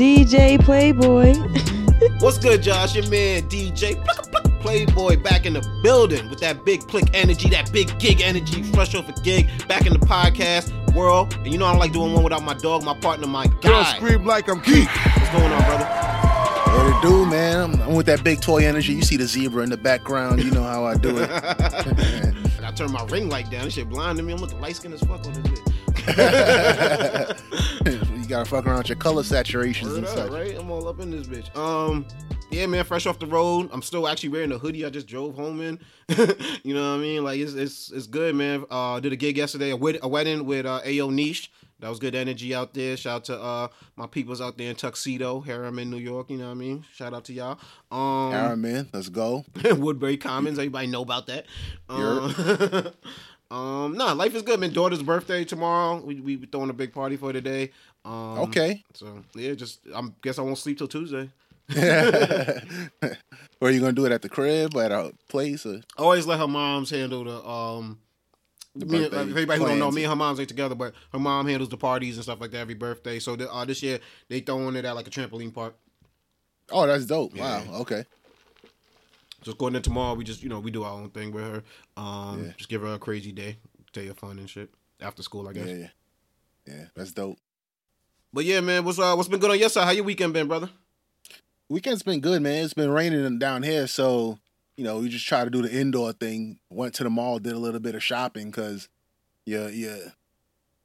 DJ Playboy. What's good, Josh? Your man DJ Playboy back in the building with that big click energy, that big gig energy, fresh off a gig, back in the podcast world. And you know I don't like doing one without my dog, my partner, my guy. Girl guy. scream like I'm Keith. What's going on, brother? What it do, man? I'm, I'm with that big toy energy. You see the zebra in the background. You know how I do it. And I turned my ring light down. This shit blinded me. I'm looking light skinned as fuck on this bitch. you gotta fuck around with your color saturations Word and up, such. right? I'm all up in this bitch. Um, yeah, man, fresh off the road. I'm still actually wearing the hoodie I just drove home in. you know what I mean? Like it's it's it's good, man. Uh, did a gig yesterday, a, wed- a wedding with uh, Ayo Niche. That was good energy out there. Shout out to uh my peoples out there in Tuxedo, Harlem in New York. You know what I mean? Shout out to y'all. Um, man, let's go. Woodbury Commons. Everybody know about that. Um, um, nah, life is good, man. Daughter's birthday tomorrow. We we throwing a big party for today. Um, Okay. So yeah, just I guess I won't sleep till Tuesday. Where you gonna do it at the crib, or at a place? Or? I always let her moms handle the um. me, birthday if anybody who don't know, me and her moms ain't together, but her mom handles the parties and stuff like that every birthday. So the, uh, this year they throwing it at like a trampoline park. Oh, that's dope. Yeah. Wow. Okay. Just going in tomorrow, we just you know we do our own thing with her. Um, Yeah. just give her a crazy day, day of fun and shit after school, I guess. Yeah, yeah, yeah. That's dope. But yeah, man, what's uh, what's been good on your side? How your weekend been, brother? Weekend's been good, man. It's been raining down here, so you know we just try to do the indoor thing. Went to the mall, did a little bit of shopping because, yeah, yeah,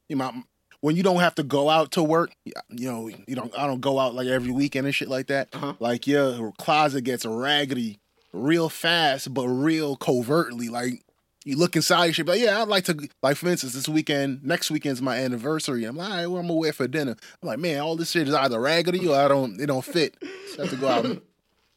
you know, when you don't have to go out to work, you know, you don't. I don't go out like every weekend and shit like that. Uh-huh. Like your closet gets raggedy real fast, but real covertly. Like you look inside, you should be like, yeah, I'd like to. Like for instance, this weekend, next weekend's my anniversary. I'm like, all right, what I'm gonna wear for dinner? I'm like, man, all this shit is either raggedy or I don't. It don't fit. So I have to go out. And,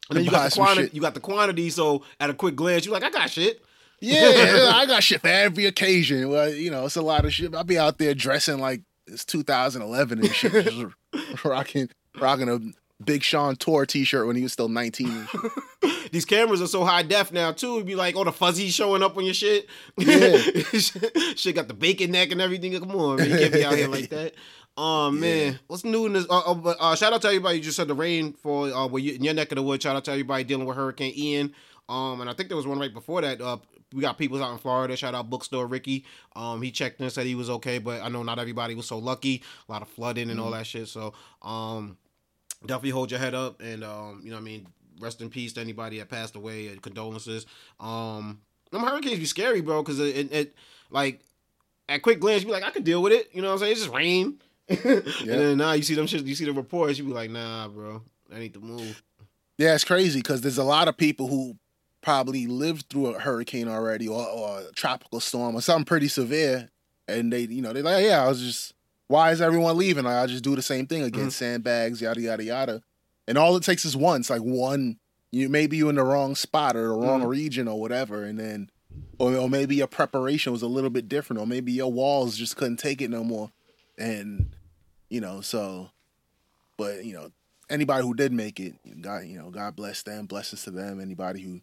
And then you got the some quantity. shit. You got the quantity. So at a quick glance, you're like, I got shit. Yeah, I got shit for every occasion. Well, you know, it's a lot of shit. I'll be out there dressing like it's 2011 and shit, just rocking, rocking a Big Sean tour T-shirt when he was still 19. These cameras are so high def now too. It'd be like all the fuzzies showing up on your shit. Yeah. shit got the bacon neck and everything. Come on, man. You can't be out here like that. Oh man, what's new in this? Uh, uh, uh, shout out to everybody. You just said the rain for uh, where you, in your neck of the woods. Shout out to everybody dealing with Hurricane Ian. Um, and I think there was one right before that. Uh, we got people out in Florida. Shout out Bookstore Ricky. Um, he checked in and said he was okay, but I know not everybody was so lucky. A lot of flooding and all that shit. So, um, definitely hold your head up and um, you know what I mean, rest in peace to anybody that passed away and condolences. Um, them hurricanes be scary, bro, because it, it, it like at quick glance you be like, I could deal with it. You know what I'm saying? It's just rain. And then now you see them shit, you see the reports, you be like, nah, bro, I need to move. yeah, it's crazy because there's a lot of people who probably lived through a hurricane already or, or a tropical storm or something pretty severe, and they, you know, they're like, yeah, I was just, why is everyone leaving? I'll just do the same thing again, Mhm. sandbags, yada yada yada, and all it takes is once, like one. You maybe you're in the wrong spot or the wrong Mhm. region or whatever, and then, or, or maybe your preparation was a little bit different, or maybe your walls just couldn't take it no more, and you know, so, but you know, anybody who did make it, God, you know, God bless them, blessings to them. Anybody who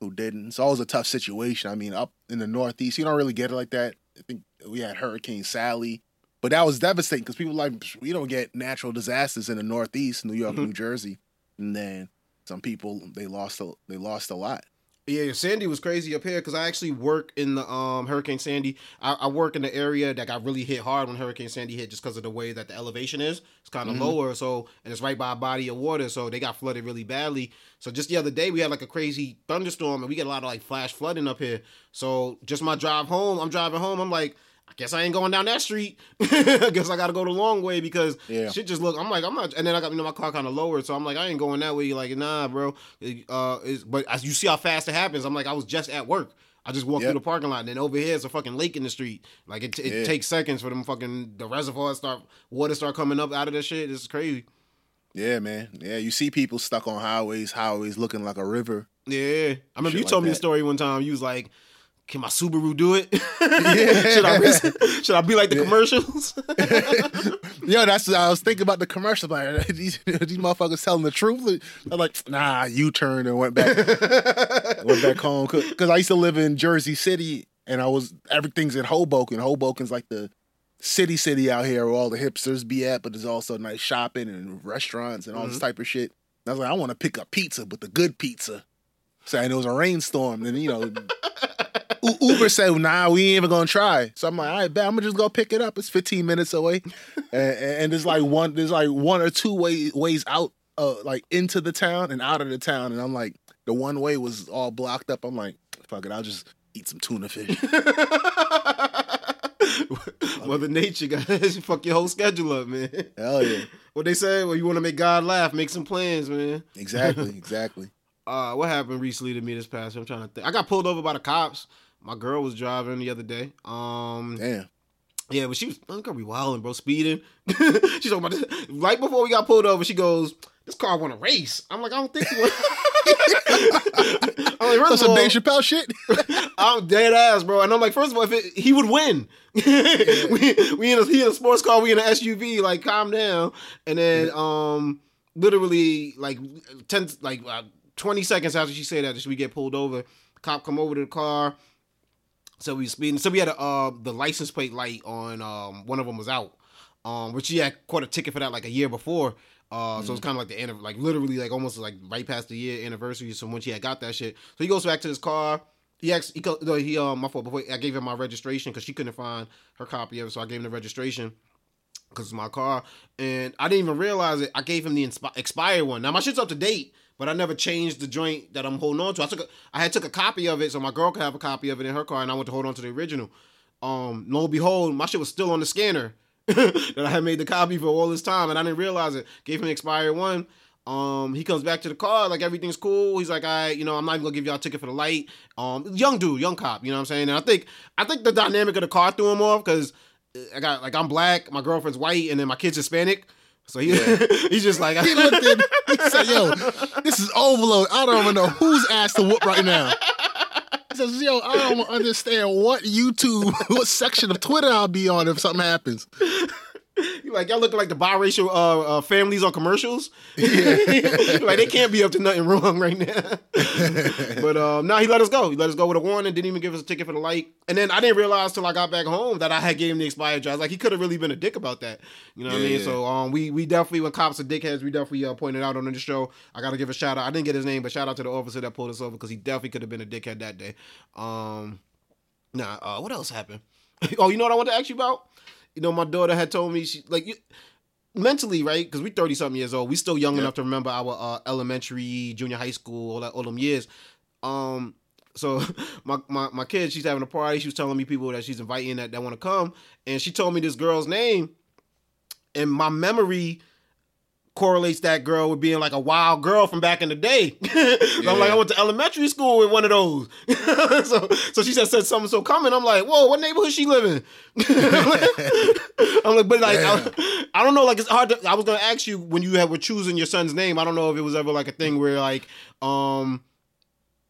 who didn't, it's always a tough situation. I mean, up in the Northeast, you don't really get it like that. I think we had Hurricane Sally, but that was devastating because people like we don't get natural disasters in the Northeast, New York, Mhm. New Jersey, and then some people they lost a, they lost a lot. Yeah, Sandy was crazy up here because I actually work in the um Hurricane Sandy. I, I work in the area that got really hit hard when Hurricane Sandy hit, just because of the way that the elevation is. It's kind of Mhm. lower, so and it's right by a body of water, so they got flooded really badly. So just the other day, we had like a crazy thunderstorm, and we get a lot of like flash flooding up here. So just my drive home, I'm driving home, I'm like. I guess I ain't going down that street. I guess I got to go the long way because Yeah. shit just look. I'm like, I'm not. And then I got you know my car kind of lowered, so I'm like, I ain't going that way. You're like, nah, bro. Uh, but as you see how fast it happens, I'm like, I was just at work. I just walked Yep. through the parking lot, and then over here is a fucking lake in the street. Like it, it Yeah. takes seconds for them fucking the reservoir start water start coming up out of that shit. It's crazy. Yeah, man. Yeah, you see people stuck on highways, highways looking like a river. Yeah, I remember Shit you like told me a story one time. You was like, "Can my Subaru do it? Should I should I be like the commercials?" Yo, that's what I was thinking about the commercial. Like these, these motherfuckers telling the truth. I'm like, nah, you turned and went back, went back home. Because I used to live in Jersey City, and I was everything's in Hoboken. Hoboken's like the city city out here where all the hipsters be at, but there's also nice shopping and restaurants and all Mm-hmm. this type of shit. And I was like, I want to pick up pizza, but the good pizza. So and it was a rainstorm, and you know, Uber said, "Nah, we ain't even gonna try." So I'm like, "All right, bet I'm gonna just go pick it up. It's 15 minutes away, and, and there's like one, there's like one or two way, ways out, uh, like into the town and out of the town, and I'm like, the one way was all blocked up. I'm like, fuck it, I'll just eat some tuna fish. Mother Nature, guys, fuck your whole schedule up, man. Hell yeah, What they say? Well, you want to make God laugh, make some plans, man. exactly, exactly. Uh, what happened recently to me this past? I'm trying to think. I got pulled over by the cops. My girl was driving the other day. Um, Damn. yeah, but she was I'm gonna be wilding, bro, speeding. She's talking about this. right before we got pulled over. She goes, "This car want to race." I'm like, I don't think want. I'm like, That's some Dave Chappelle shit. I'm dead ass, bro. And I'm like, first of all, if it, he would win. we we in a he in a sports car, we in an SUV. Like, calm down. And then, um, literally like ten, like uh, twenty seconds after she said that, we get pulled over. Cop come over to the car. So we speeding. So we had a, uh the license plate light on. Um, one of them was out. Um, which he had caught a ticket for that like a year before. Uh, so it's kind of like the end of like literally like almost like right past the year anniversary. So when she had got that shit, so he goes back to his car. He asked, he, no, he um my fault. Before I gave him my registration because she couldn't find her copy of it, so I gave him the registration because it's my car, and I didn't even realize it. I gave him the inspi- expired one. Now my shit's up to date, but I never changed the joint that I'm holding on to. I took, a, I had took a copy of it so my girl could have a copy of it in her car, and I went to hold on to the original. Um, lo and behold, my shit was still on the scanner that I had made the copy for all this time, and I didn't realize it. Gave him the expired one. Um, he comes back to the car, like everything's cool. He's like, I, you know, I'm not even gonna give y'all a ticket for the light. Um, young dude, young cop, you know what I'm saying? And I think, I think the dynamic of the car threw him off because I got like I'm black, my girlfriend's white, and then my kid's Hispanic. So he, he's just like, He looked in. He said, "Yo, this is overload. I don't even know whose ass to whoop right now." He says, "Yo, I don't understand what YouTube, what section of Twitter I'll be on if something happens." Like y'all looking like the biracial uh, uh, families on commercials. like they can't be up to nothing wrong right now. but um, now he let us go. He let us go with a warning. Didn't even give us a ticket for the light. And then I didn't realize till I got back home that I had gave him the expired drive. Like he could have really been a dick about that. You know what I mean? yeah. So um, we we definitely when cops are dickheads, we definitely uh, pointed out on the show. I got to give a shout out. I didn't get his name, but shout out to the officer that pulled us over because he definitely could have been a dickhead that day. Um, nah. Uh, what else happened? oh, you know what I want to ask you about? You know, my daughter had told me she like you, mentally, right? Because we're thirty something years old. We still young Yep. enough to remember our uh, elementary, junior high school, all that, all them years. Um, so my, my my kid, she's having a party. She was telling me people that she's inviting that that want to come, and she told me this girl's name, and my memory correlates that girl with being like a wild girl from back in the day. So I'm like, I went to elementary school with one of those. so so she said said something so coming. I'm like, whoa, what neighborhood she live in? I'm like, but like, I, I don't know. Like, it's hard. To, I was gonna ask you when you had, were choosing your son's name. I don't know if it was ever like a thing where like, um,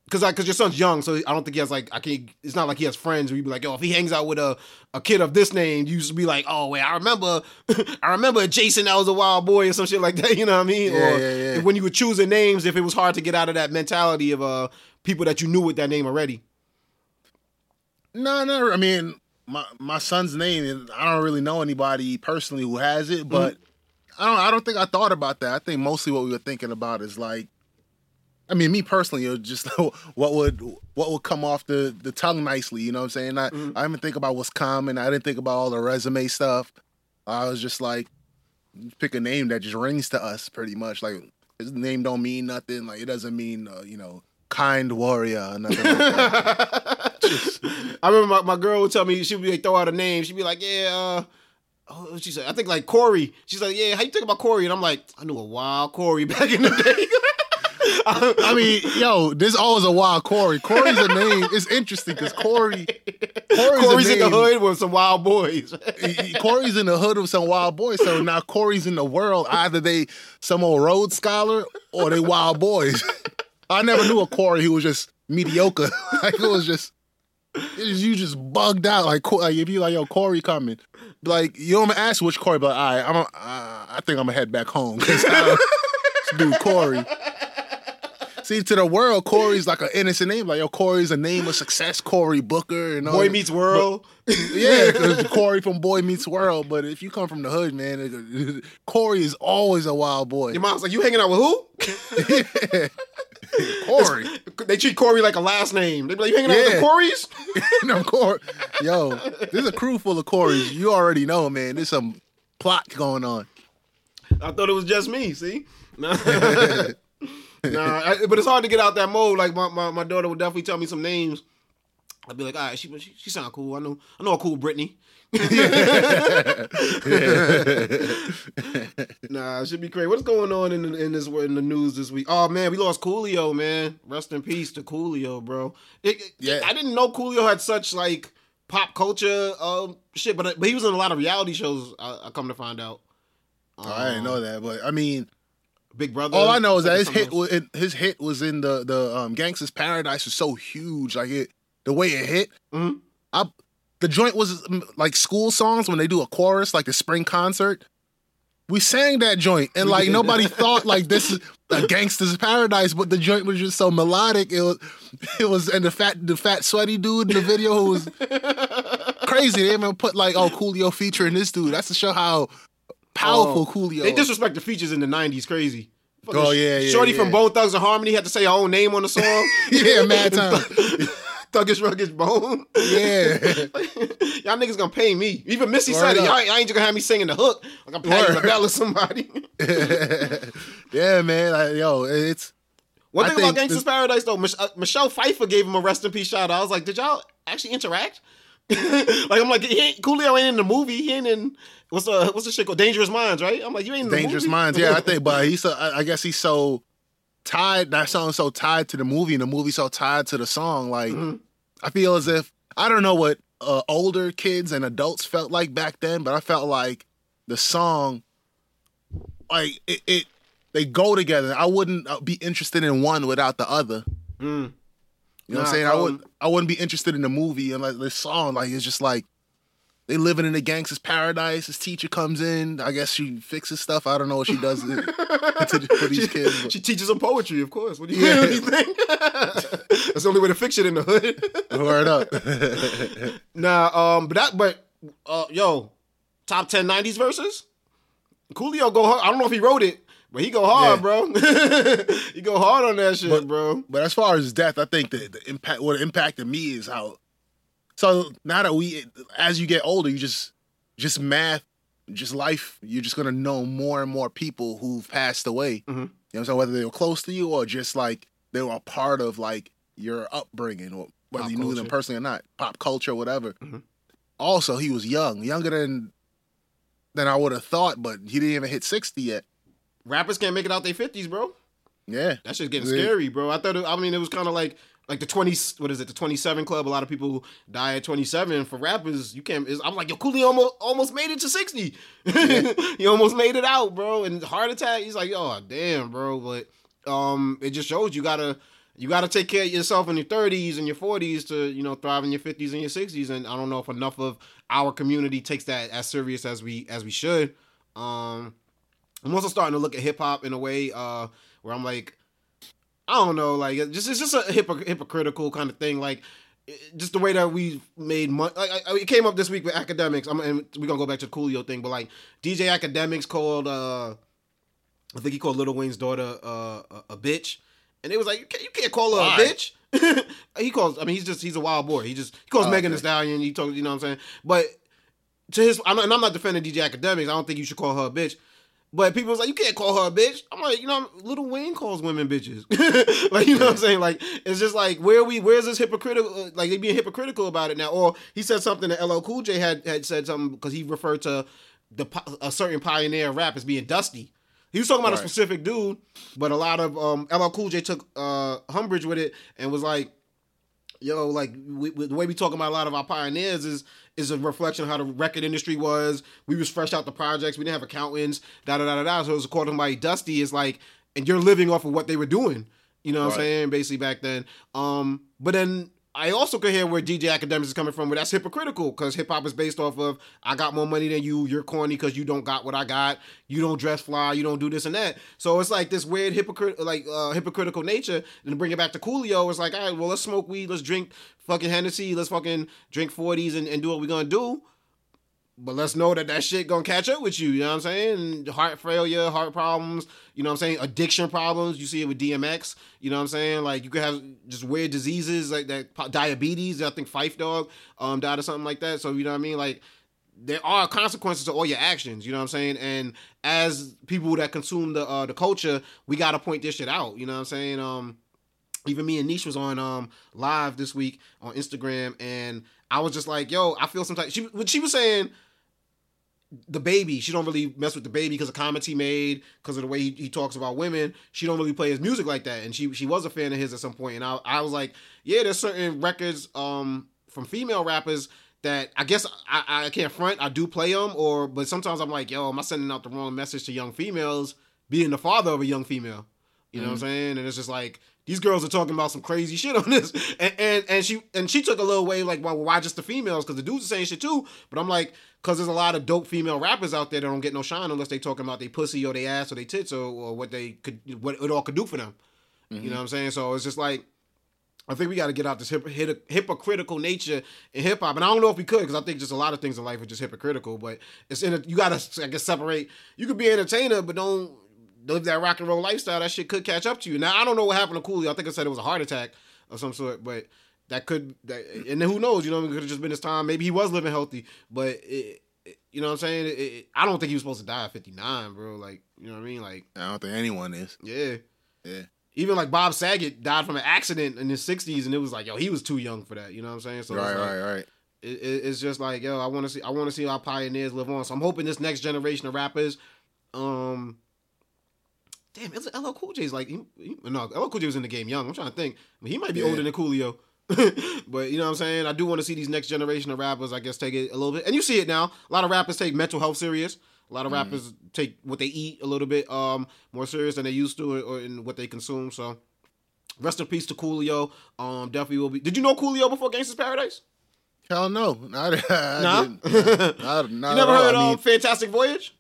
because because your son's young, so I don't think he has like I can't. It's not like he has friends where you'd be like, yo, if he hangs out with a, a kid of this name, you used to be like, oh wait, I remember, I remember Jason that was a wild boy or some shit like that. You know what I mean? Yeah, or yeah, yeah. if when you were choosing names, if it was hard to get out of that mentality of uh people that you knew with that name already. No, no. I mean, my my son's name. is- I don't really know anybody personally who has it, but I don't. I don't think I thought about that. I think mostly what we were thinking about is like, I mean, me personally, it was just what would what would come off the the tongue nicely. You know what I'm saying? I I didn't think about what's common. I didn't think about all the resume stuff. I was just like, pick a name that just rings to us, pretty much. Like his name don't mean nothing. Like it doesn't mean uh, you know kind warrior or nothing like that. I remember my, my girl would tell me she'd be like throw out a name. She'd be like, yeah, uh, oh, she said, I think like Corey. She's like, yeah, how you think about Corey? And I'm like, I knew a wild Corey back in the day. I mean, yo, this always a wild Corey. Corey's a name. It's interesting because Corey, Corey's, Corey's in the hood with some wild boys. Corey's in the hood with some wild boys. So now Corey's in the world. Either they some old Rhodes scholar or they wild boys. I never knew a Corey who was just mediocre. like it was just, you just bugged out. Like, like if you like, yo, Corey coming. Like you don't ask which Corey, but all right, I'm. A, uh, I think I'm gonna head back home because dude Corey. See, to the world, Corey's like an innocent name. Like, yo, Corey's a name of success. Cory Booker and all Boy. Meets World. yeah, 'cause Corey from Boy Meets World. But if you come from the hood, man, it- Corey is always a wild boy. Your mom's like, you hanging out with who? Corey, they treat Corey like a last name. They be like, you hanging out with the Corys? no Corey. Yo, there's a crew full of Corys. You already know, man. There's some plot going on. I thought it was just me. See, nah I, but it's hard to get out that mode. Like my, my, my daughter would definitely tell me some names. I'd be like, all right, she she, she sound cool. I know I know a cool Brittany. nah, it should be crazy. What's going on in the, in this in the news this week? Oh man, we lost Coolio, man. Rest in peace to Coolio, bro. It- it- Yeah. I didn't know Coolio had such like pop culture um shit, but but he was in a lot of reality shows. I, I come to find out. I didn't Um, know that, but I mean, Big Brother. all I know is that his hit, was, his hit was in the the um, Gangsta's Paradise was so huge, like it, the way it hit. Mhm. I, the joint was mm, like school songs when they do a chorus, like the spring concert. We sang that joint, and like nobody thought like this is a gangster's Paradise, but the joint was just so melodic. It was, it was, and the fat, the fat sweaty dude in the video who was crazy. They even put like, oh, Coolio featuring this dude. That's to show how powerful Oh, Coolio. They disrespect the features in the '90s. Crazy. Fucking Oh, yeah, yeah, Shorty yeah. from Bone Thugs-n-Harmony had to say her own name on the song. Yeah, mad time. Thuggish Ruggish Bone. Yeah. Y'all niggas gonna pay me. Even Missy Word said it. Y'all, ain't- y'all ain't just gonna have me singing the hook like I'm Patti Word. LaBelle or somebody. yeah, man. Like, yo, it's One I thing about Gangsta's this- Paradise though, Mich- uh, Michelle Pfeiffer gave him a rest in peace shout out. I was like, did y'all actually interact? like I'm like, he ain't, Coolio ain't in the movie. He ain't in what's the what's the shit called? Dangerous Minds, right? I'm like, you ain't in the Dangerous? Minds. Yeah, I think, but he's so, I I guess he's so tied. That song's so tied to the movie, and the movie so tied to the song. Like, Mhm. I feel as if I don't know what uh, older kids and adults felt like back then, but I felt like the song, like it, it they go together. I wouldn't uh, be interested in one without the other. Mm. You know what I'm saying? I um, would I wouldn't be interested in the movie and like this song. Like it's just like they living in a gangster's paradise. His teacher comes in. I guess she fixes stuff. I don't know what she does to, for these she, kids. but- She teaches them poetry, of course. What do you, Yeah. what do you think? That's the only way to fix it in the hood. Word up. nah, um, but that, but uh, yo, top 10 90s verses. Coolio go hard. I don't know if he wrote it, but he go hard, Yeah. bro. he go hard on that shit, But- bro. but as far as death, I think the, the impact what impacted me is how. So now that we, as you get older, you just just math, just life. You're just gonna know more and more people who've passed away. Mhm. You know what I'm saying? Whether they were close to you or just like they were a part of like your upbringing or whether Pop you knew them personally or not, pop culture, whatever. Mhm. Also, he was young, younger than than I would have thought, but he didn't even hit 60 yet. Rappers can't make it out their 50s, bro. Yeah. That's just getting Yeah. scary, bro. I thought, it, I mean, it was kind of like like the 20, what is it, the 27 club. A lot of people die at 27. For rappers, you can't, I'm like, yo, Coolio almost, almost made it to 60. he almost made it out, bro. And heart attack, he's like, oh, damn, bro. But um, it just shows you gotta, you gotta take care of yourself in your 30s and your 40s to, you know, thrive in your 50s and your 60s. And I don't know if enough of our community takes that as serious as we, as we should. Um, I'm also starting to look at hip hop in a way uh, where I'm like, I don't know, like it just it's just a hypocr- hypocritical kind of thing, like just the way that we made money. Like, I, it came up this week with Akademiks. I'm and we're gonna go back to the Coolio thing, but like DJ Akademiks called, uh, I think he called Lil Wayne's daughter uh, a, a bitch, and it was like you can't, you can't call her Why? a bitch. he calls. I mean, he's just he's a wild boy. He just he calls Oh, Megan okay. Thee Stallion. He told you know what I'm saying, but to his, I'm and I'm not defending DJ Akademiks. I don't think you should call her a bitch. But people was like, you can't call her a bitch. I'm like, you know, Lil Wayne calls women bitches. like, you know what I'm saying? Like, it's just like, where we, where's this hypocritical? Like, they being hypocritical about it now. Or he said something that LL Cool J had had said something because he referred to the a certain pioneer rap as being Dusty. He was talking about a specific dude, but a lot of um, LL Cool J took uh, umbrage with it and was like, yo, like we, we- the way we talk about a lot of our pioneers is is a reflection of how the record industry was. We was fresh out the projects. We didn't have accountants. Da da da da da. So it was called somebody Dusty is like, and you're living off of what they were doing. You know what I'm Right. saying? Basically back then. Um, but then I also could hear where DJ Akademiks is coming from, where that's hypocritical because hip hop is based off of I got more money than you, you're corny because you don't got what I got, you don't dress fly, you don't do this and that. So it's like this weird hypocrite, like uh, hypocritical nature. And to bring it back to Coolio, it's like, all right, well, let's smoke weed, let's drink fucking Hennessy, let's fucking drink 40s and, and do what we're gonna do. But let's know that that shit gonna catch up with you. You know what I'm saying? Heart failure, heart problems. You know what I'm saying? Addiction problems. You see it with DMX. You know what I'm saying? Like you could have just weird diseases like that, diabetes. I think Phife Dawg um died or something like that. So you know what I mean? Like there are consequences to all your actions. You know what I'm saying? And as people that consume the uh, the culture, we gotta point this shit out. You know what I'm saying? Um, even me and Niche was on um live this week on Instagram, and I was just like, "Yo, I feel sometimes." She what she was saying the baby she don't really mess with the baby because of comments he made because of the way he, he, talks about women. She don't really play his music like that. And she she was a fan of his at some point. And i, I was like yeah there's certain records um from female rappers that i guess i, I can't front. I do play them or but sometimes i'm like yo am i sending out the wrong message to young females being the father of a young female? You know mm-hmm. what i'm mm-hmm. saying? And it's just like these girls are talking about some crazy shit on this, and and, and she and she took a little way like, well, why just the females? Because the dudes are saying shit too. But I'm like, because there's a lot of dope female rappers out there that don't get no shine unless they talking about they pussy or they ass or they tits or, or what they could what it all could do for them. Mm-hmm. You know what I'm saying? So it's just like. I think we got to get out this hip, hip, hypocritical nature in hip hop, and I don't know if we could because I think just a lot of things in life are just hypocritical. But it's in a, you got to I guess separate. You could be an entertainer, but don't live that rock and roll lifestyle, that shit could catch up to you. Now I don't know what happened to Coolio. I think I said it was a heart attack of some sort, but that could that, and then who knows? You know, it could have just been his time. Maybe he was living healthy, but it, it, you know what I'm saying? It, I don't think he was supposed to die at 59, bro. Like you know what I mean? Like I don't think anyone is. Yeah, yeah. Even like Bob Saget died from an accident in his 60s, and it was like, yo, he was too young for that. You know what I'm saying? So right, like, right, right. It, it's just like, yo, I want to see, I want to see our pioneers live on. So I'm hoping this next generation of rappers, um, damn, it's LL Cool J's like, he, he, no, LL Cool J was in the game young. I'm trying to think. I mean, he might be yeah. older than Coolio. but you know what I'm saying? I do want to see these next generation of rappers, I guess, take it a little bit. And you see it now. A lot of rappers take mental health serious. A lot of mm. rappers take what they eat a little bit um more serious than they used to or, in what they consume. So rest in peace to Coolio. Um definitely will be Did you know Coolio before Gangsta's Paradise? Hell no. Not, I, nah? not, not, you never heard of I mean, Fantastic Voyage?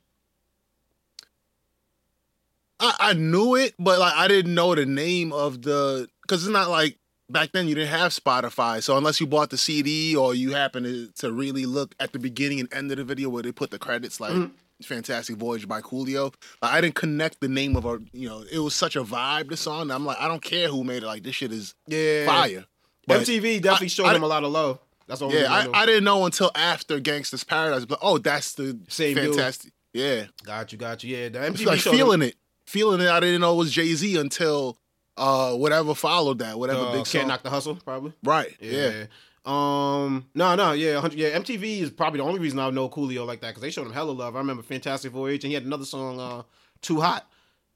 I, I knew it, but like I didn't know the name of the because it's not like back then you didn't have Spotify. So unless you bought the CD or you happen to, to really look at the beginning and end of the video where they put the credits like mm-hmm. Fantastic Voyage by Coolio, like, I didn't connect the name of a you know, it was such a vibe the song. I'm like, I don't care who made it, like this shit is yeah fire. But MTV definitely I, showed I, them a lot of love. That's all. Yeah, I, I, didn't know until after Gangsta's Paradise, but oh, that's the Same fantastic. Dude. Yeah, got you, got you. Yeah, the MTV like feeling them. it feeling it. I didn't know it was Jay Z until uh whatever followed that, whatever uh, big song. Can't knock the hustle, probably. Right. Yeah. yeah. Um. No. No. Yeah. Yeah. MTV is probably the only reason I know Coolio like that because they showed him hella love. I remember Fantastic Voyage, and he had another song, uh, "Too Hot,"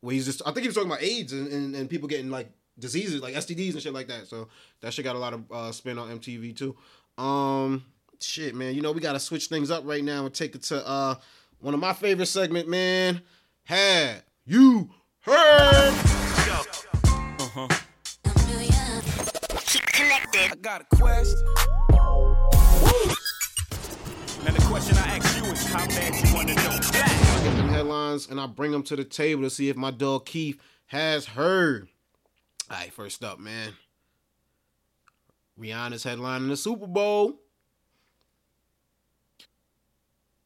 where he's just. I think he was talking about AIDS and, and, and people getting like diseases, like STDs and shit like that. So that shit got a lot of uh, spin on MTV too. Um. Shit, man. You know we gotta switch things up right now and take it to uh one of my favorite segment, man. Had you heard? Uh-huh. Keep connected. I got a question. Now the question I ask you is how bad you want to know. I get them headlines and I bring them to the table to see if my dog Keith has heard. All right, first up, man. Rihanna's headline in the Super Bowl.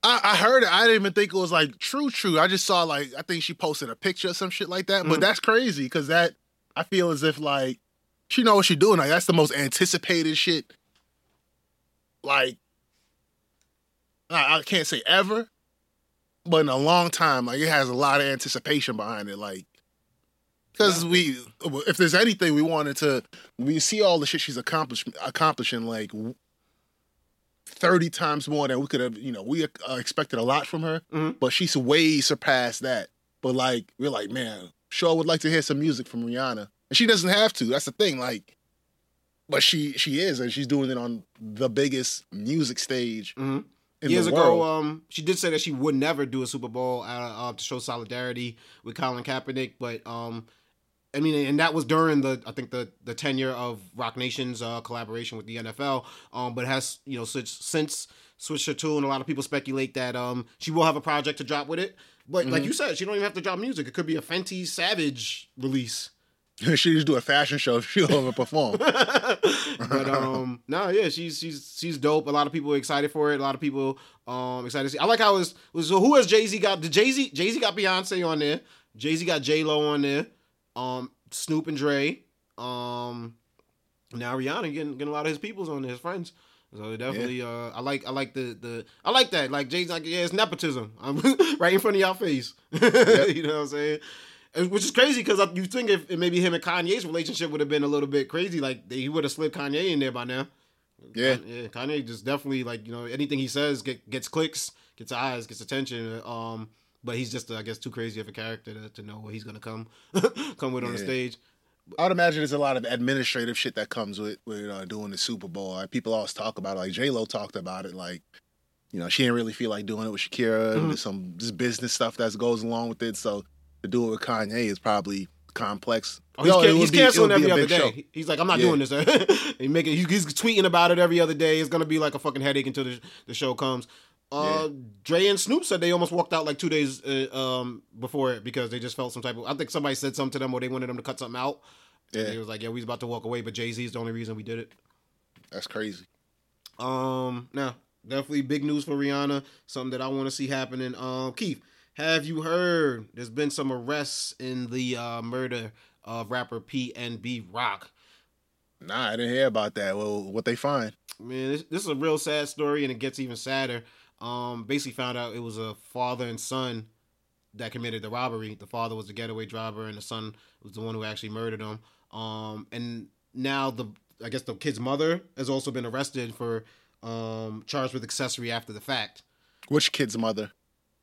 I, I, heard it. I didn't even think it was like true, true. I just saw like I think she posted a picture or some shit like that. Mm. But that's crazy because that I feel as if like she know what she's doing. Like that's the most anticipated shit. Like I, I can't say ever, but in a long time, like it has a lot of anticipation behind it. Like because yeah. we, if there's anything we wanted to, we see all the shit she's accomplished accomplishing. Like 30 times more than we could have, you know, we uh, expected a lot from her, mm-hmm. but she's way surpassed that. But like, we're like, man, sure would like to hear some music from Rihanna. And she doesn't have to. That's the thing. Like, but she she is, and she's doing it on the biggest music stage. Mm-hmm. Years ago, um, she did say that she would never do a Super Bowl uh, uh, to show solidarity with Colin Kaepernick, but um, I mean, and that was during the I think the the tenure of Roc Nation's uh, collaboration with the NFL. Um, but has you know since since switched her and A lot of people speculate that um she will have a project to drop with it. But like you said, she don't even have to drop music. It could be a Fenty Savage release. she just do a fashion show. She'll overperform. but um no yeah she's she's she's dope a lot of people are excited for it a lot of people um excited to see i like how it was, was so who has jay-z got the jay-z jay-z got beyonce on there jay-z got j-lo on there um snoop and dre um now rihanna getting, getting a lot of his peoples on his friends so definitely uh i like i like the the i like that like jay's like yeah it's nepotism i'm right in front of y'all face you know what i'm saying which is crazy because you think if maybe him and Kanye's relationship would have been a little bit crazy, like he would have slid Kanye in there by now. Yeah. yeah. Kanye just definitely like you know anything he says get, gets clicks, gets eyes, gets attention. Um, but he's just I guess too crazy of a character to, to know what he's gonna come come with on the stage. I would imagine there's a lot of administrative shit that comes with with uh, doing the Super Bowl. People always talk about it. Like J Lo talked about it. Like, you know, she didn't really feel like doing it with Shakira. Mhm. There's some just business stuff that goes along with it. So to do it with Kanye is probably complex. Oh, he's, No, can- he's be- canceling every other day. show. He's like, I'm not Yeah. doing this. he making he- he's tweeting about it every other day. It's gonna be like a fucking headache until the, the show comes. Uh, Dre and Snoop said they almost walked out like two days uh, um before it because they just felt some type of. I think somebody said something to them or they wanted them to cut something out. And Yeah. he was like, yeah, we was about to walk away, but Jay Z is the only reason we did it. That's crazy. Um, now definitely big news for Rihanna. Something that I want to see happening. Um, Keith, have you heard? There's been some arrests in the uh, murder of rapper PNB Rock. Nah, I didn't hear about that. Well, what they find? Man, this, this is a real sad story, and it gets even sadder. Um, basically found out it was a father and son that committed the robbery. The father was the getaway driver, and the son was the one who actually murdered him. Um, and now the I guess the kid's mother has also been arrested for um charged with accessory after the fact. Which kid's mother?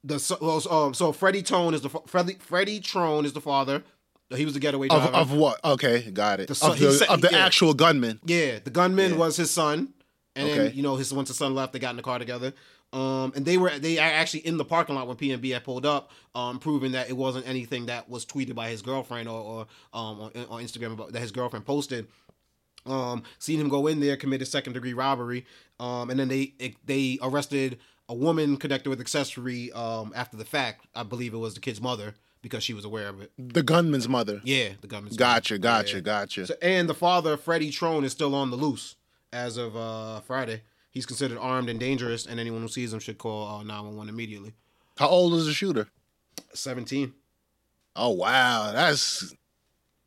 The so, well, so, um, so Freddie Tone is the Freddie Freddie Trone is the father. He was the getaway driver. Of, of what? Okay, got it. The son- of the, said- of the yeah. actual gunman. Yeah, the gunman Yeah. was his son, and then you know his once the son left, they got in the car together. Um, and they were they are actually in the parking lot when PNB had pulled up, um, proving that it wasn't anything that was tweeted by his girlfriend or, or um on, on Instagram about that his girlfriend posted. Um, seen him go in there, committed second degree robbery, um, and then they they arrested a woman connected with accessory um after the fact. I believe it was the kid's mother because she was aware of it. The gunman's mother. Yeah, the gunman's Gotcha, mother. gotcha, Yeah. gotcha. So, and the father, Freddie Trone, is still on the loose as of uh, Friday. He's considered armed and dangerous, and anyone who sees him should call uh, 911 immediately. How old is the shooter? 17. Oh wow, that's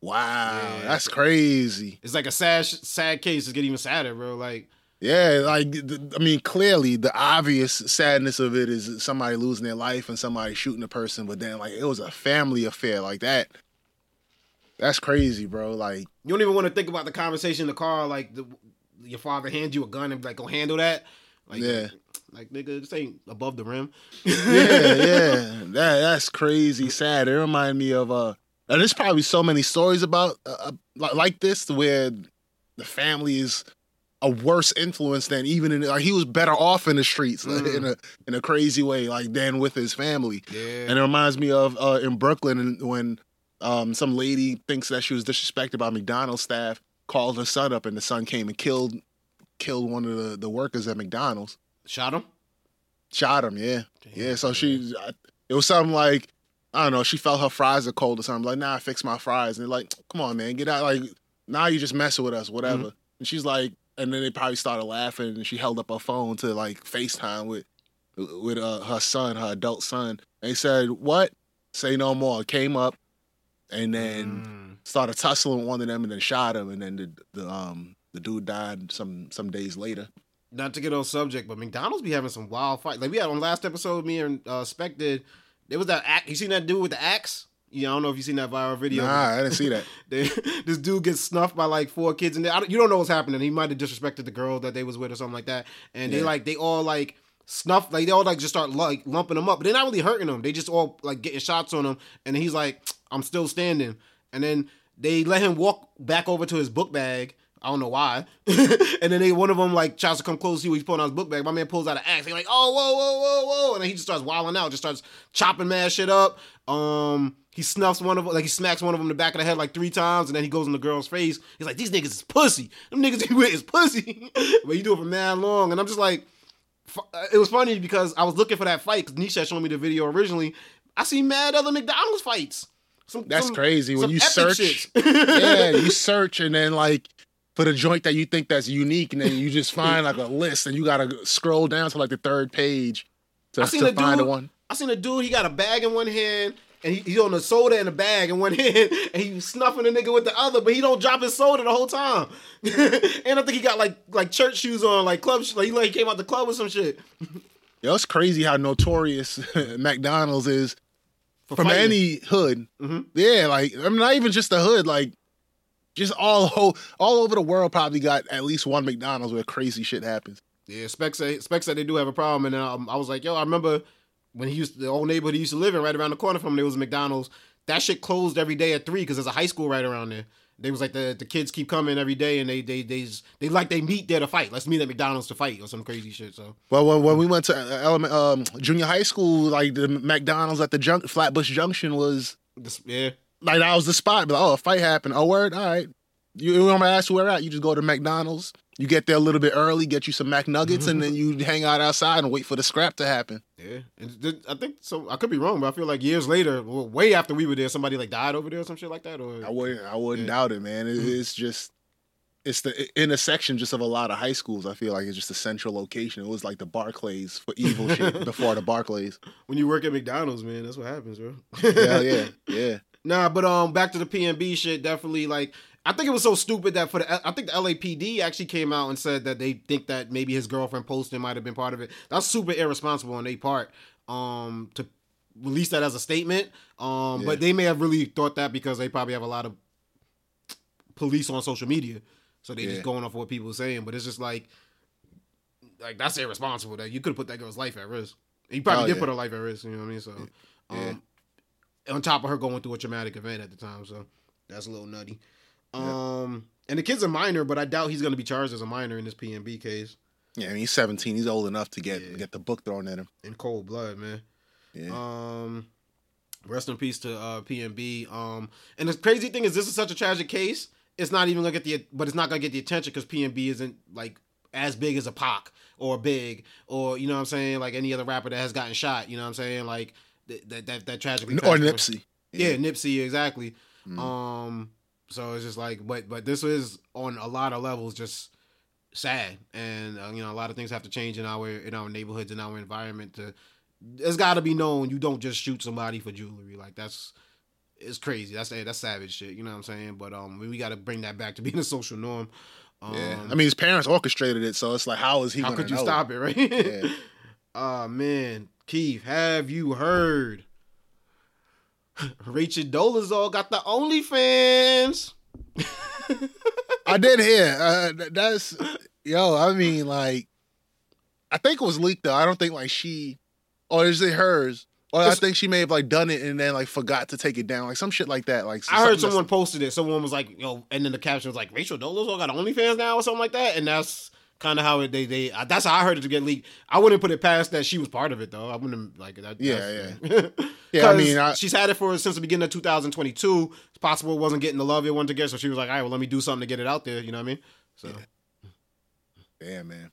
wow, Yeah. that's crazy. It's like a sad, sad case. It's getting even sadder, bro. Like, Yeah, like I mean, clearly the obvious sadness of it is somebody losing their life and somebody shooting a person, but then like it was a family affair like that. That's crazy, bro. Like, you don't even want to think about the conversation in the car. Like, the, your father hands you a gun and be like, go handle that. Like, Yeah. like nigga, this ain't above the rim. yeah, yeah, that that's crazy sad. It reminded me of uh, and there's probably so many stories about uh, uh, like, like this where the family is a worse influence than even in like he was better off in the streets like, Mm. in a in a crazy way like than with his family. Yeah. And it reminds me of uh, in Brooklyn when um, some lady thinks that she was disrespected by McDonald's staff, called her son up, and the son came and killed killed one of the, the workers at McDonald's. Shot him? Shot him, yeah, Damn, yeah. So she, it was something like I don't know. She felt her fries are cold or something. Like, nah, fix my fries. And they're like, come on, man, get out. Like, now you just messing with us, whatever. Mm-hmm. And she's like, and then they probably started laughing, and she held up her phone to like FaceTime with with uh, her son, her adult son. And he said, "What? Say no more." Came up, and then Mm. started tussling one of them, and then shot him, and then the, the um the dude died some some days later. not to get on subject, but McDonald's be having some wild fight. Like we had on last episode, me and uh, Spec did. There was that axe. You seen that dude with the axe? Yeah, I don't know if you seen that viral video. Nah, I didn't see that. They- this dude gets snuffed by like four kids, and they, I don't- you don't know what's happening. He might have disrespected the girl that they was with or something like that. And they like they all like snuff, like they all like just start like lumping them up, but they're not really hurting them. They just all like getting shots on him, and he's like, "I'm still standing." And then they let him walk back over to his book bag. I don't know why. and then they one of them like tries to come close to what he's pulling out his book bag. My man pulls out an axe. He's like, "Oh, whoa, whoa, whoa, whoa!" And then he just starts wilding out, just starts chopping mad shit up. Um, he snuffs one of them, like he smacks one of them in the back of the head like three times, and then he goes in the girl's face. He's like, "These niggas is pussy. Them niggas he with is pussy." but you do it for mad long, and I'm just like, Uh, it was funny because I was looking for that fight because Nisha showed me the video originally. I see mad other McDonald's fights. Some, That's some- crazy. When you search, yeah, you search and then like for the joint that you think that's unique, and then you just find like a list, and you gotta scroll down to like the third page to, I seen to find the one. I seen a dude. He got a bag in one hand. And he, he on a soda in a bag and went in and he snuffing the nigga with the other, but he don't drop his soda the whole time. and I think he got like like church shoes on, like club, like he like he came out the club with some shit. Yo, it's crazy how notorious McDonald's is For from fighting. any hood. Mhm. Yeah, like I mean, not even just the hood, like just all o- all over the world. Probably got at least one McDonald's where crazy shit happens. Yeah, Spec say Spec said they do have a problem, and um, I was like, yo, I remember when he used the old neighborhood he used to live in, right around the corner from him, there was a McDonald's. That shit closed every day at three because there's a high school right around there. They was like the the kids keep coming every day, and they they they just- they like they meet there to fight. Let's meet at McDonald's to fight or some crazy shit. So Well, when, when we went to uh, element, um, junior high school, like the McDonald's at the junk, Flatbush Junction was this, yeah, like that was the spot. But oh, a fight happened. Oh, word. All right. You, you to ask where at? You just go to McDonald's. You get there a little bit early, get you some McNuggets, and then you hang out outside and wait for the scrap to happen. yeah. And I think so. I could be wrong, but I feel like years later, well, way after we were there, somebody like died over there or some shit like that. Or I wouldn't. I wouldn't Yeah. doubt it, man. It, it's just. It's the intersection just of a lot of high schools. I feel like it's just a central location. It was like the Barclays for evil shit before the Barclays. when you work at McDonald's, man, that's what happens, bro. Hell yeah, yeah. Nah, but um, back to the PNB shit. Definitely, like, I think it was so stupid that for the, I think the LAPD actually came out and said that they think that maybe his girlfriend posting might have been part of it. That's super irresponsible on their part. Um, to release that as a statement. Um, Yeah. but they may have really thought that because they probably have a lot of police on social media, so they Yeah. just going off what people are saying. But it's just like, like that's irresponsible. That you could have put that girl's life at risk. He probably Oh, did yeah. put her life at risk. You know what I mean? So, um, on top of her going through a traumatic event at the time, so that's a little nutty. Um, and the kid's a minor, but I doubt he's going to be charged as a minor in this PNB case Yeah, I mean, he's 17. He's old enough to get Yeah. get the book thrown at him. in cold blood, man. Yeah. Um, rest in peace to uh, PNB. Um, and the crazy thing is, this is such a tragic case. It's not even gonna get the, but it's not gonna get the attention because PNB isn't like as big as a Pac or Big or you know what I'm saying, like any other rapper that has gotten shot. You know what I'm saying, like th- that that that tragically or. Nipsey. Yeah, Nipsey, exactly. Mhm. Um, so it's just like, but but this is on a lot of levels just sad, and uh, you know a lot of things have to change in our in our neighborhoods in our environment. To it's got to be known you don't just shoot somebody for jewelry. Like that's it's crazy. That's that's savage shit. You know what I'm saying? But um, we, got to bring that back to being a social norm. Um, Yeah. I mean, his parents orchestrated it, so it's like, how is he? how could you know? stop it, right? Yeah. Oh man, Keith, have you heard? Rachel Dolezal got the OnlyFans. I did hear. Uh, that's yo. I mean, like, I think it was leaked though. I don't think like she, or is it hers? Or I think she may have like done it and then like forgot to take it down, like some shit like that. Like I heard someone posted it. Someone was like, "Yo," and then the caption was like, "Rachel Dolezal got OnlyFans now" or something like that. And that's kind of how it, they they. uh, That's how I heard it to get leaked. I wouldn't put it past that she was part of it though. I wouldn't like that. Yeah, that's- Yeah, I mean, I- she's had it for since the beginning of 2022. It's possible it wasn't getting the love it wanted to get, so she was like, "All right, well, let me do something to get it out there." You know what I mean? So. Damn, man.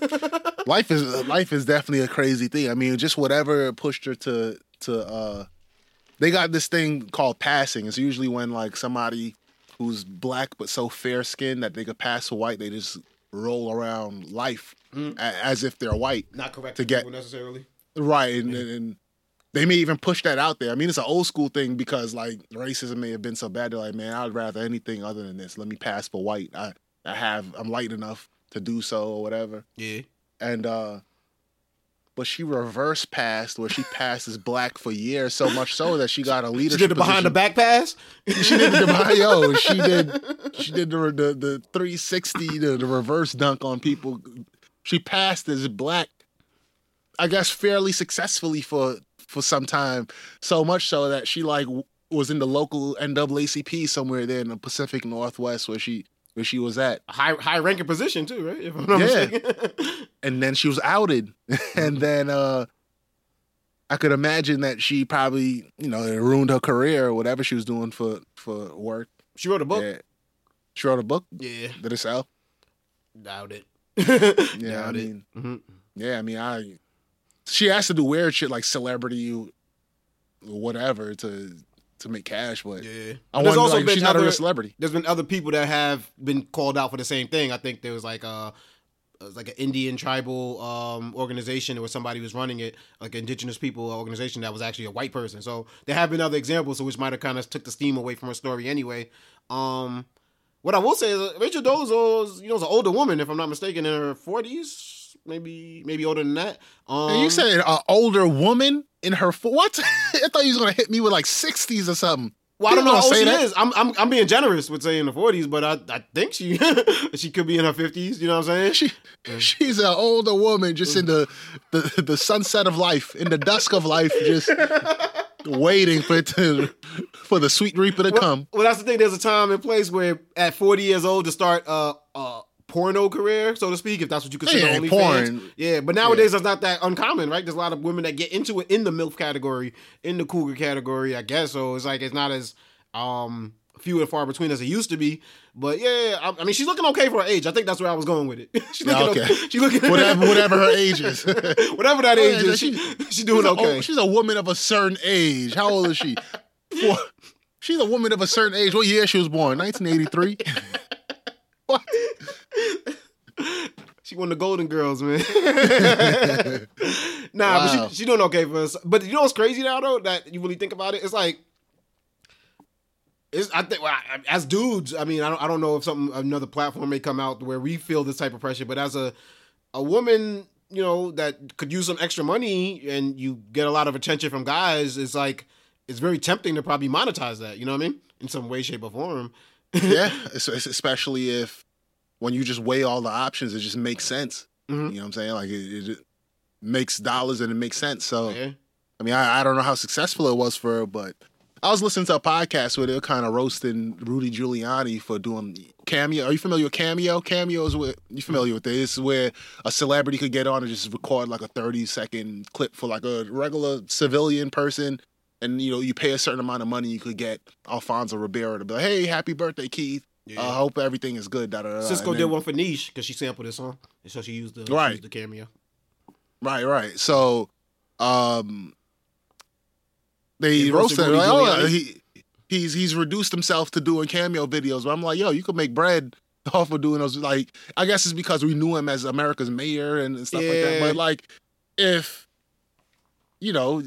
life is life is definitely a crazy thing. I mean, just whatever pushed her to to uh they got this thing called passing. It's usually when like somebody who's black but so fair skinned that they could pass for white, they just roll around life Mm. a- as if they're white. Not correct To get- necessarily. Right. And, and, and they may even push that out there. I mean, it's an old school thing because like racism may have been so bad. They're like, man, I'd rather anything other than this. Let me pass for white. I, I have, I'm light enough to do so or whatever. Yeah. and uh but she reverse passed where she passed as black for years so much so that she got a leadership. She did the behind the back pass. she did the behind yo she did she did the the, the 360 the, the reverse dunk on people she passed as black i guess fairly successfully for for some time so much so that she like was in the local NAACP somewhere there in the Pacific Northwest where she where she was at high high ranking position too, right? If I'm not Yeah. and then she was outed and then uh I could imagine that she probably, you know, it ruined her career or whatever she was doing for for work. She wrote a book. Yeah. She wrote a book. Yeah, Did it sell? doubt it. Yeah, doubt I mean, Mhm. yeah, I mean, I. She has to do weird shit like celebrity, whatever, to to make cash. But yeah. I there's also like, been she's not a other- real celebrity. there's been other people that have been called out for the same thing. I think there was like a was like an Indian tribal um, organization where somebody was running it, like indigenous people organization that was actually a white person. So there have been other examples, which might have kind of took the steam away from her story anyway. Um, what I will say is uh, Rachel is you know is an older woman, if I'm not mistaken, in her 40s, maybe maybe older than that. Um, And you said an older woman in her fo- what? I thought you was gonna hit me with like sixties or something. Well, I don't know how old she is. I'm, I'm I'm being generous with saying the 40s, but I, I think she she could be in her 50s. You know what I'm saying? She she's an older woman just in the, the the sunset of life, in the dusk of life, just waiting for it to for the sweet reaper to come. Well, that's the thing. There's a time and place where at 40 years old to start a, a porno career, so to speak, if that's what you consider Yeah, OnlyFans. porn. Yeah, but nowadays that's not that uncommon, right? There's a lot of women that get into it in the MILF category, in the cougar category, I guess. So it's like it's not as um few and far between as it used to be. But yeah, I, I mean, she's looking okay for her age. I think that's where I was going with it. she's Yeah, looking okay. okay. She's looking Whatever whatever her age is. whatever that Yeah, age is. she- She, she's doing she's a- okay. she's a woman of a certain age. How old is she? Four, she's a woman of a certain age. What year she was born? 1983. What? She won the Golden Girls, man. nah, Wow. but she she doing okay for us. But you know what's crazy now though? That you really think about it, it's like it's I think well, I- as dudes, I mean, I don't I don't know if something another platform may come out where we feel this type of pressure, but as a a woman, you know, that could use some extra money and you get a lot of attention from guys, it's like it's very tempting to probably monetize that, you know what I mean? In some way, shape, or form. Yeah, es- es- especially if when you just weigh all the options, it just makes sense. Mhm. You know what I'm saying? Like it, it makes dollars and it makes sense. So Yeah. I mean, I, I don't know how successful it was for her, but I was listening to a podcast where they were kind of roasting Rudy Giuliani for doing cameo. Are you familiar with cameo? Cameo is with you familiar with this? Is where a celebrity could get on and just record like a 30 second clip for like a regular civilian person. And you know, you pay a certain amount of money, you could get Alfonso Ribeiro to be like, "Hey, happy birthday, Keith! Yeah. I hope everything is good." Da, da, da, da." Sisqó And did one for Nisha because she sampled this song, and so she used the Right. used the cameo. Right, right. So, um, they roasted. Rudy Like, oh, he he's he's reduced himself to doing cameo videos. But I'm like, yo, you could make bread off of doing those. Like, I guess it's because we knew him as America's mayor and stuff like that. But like, if you know.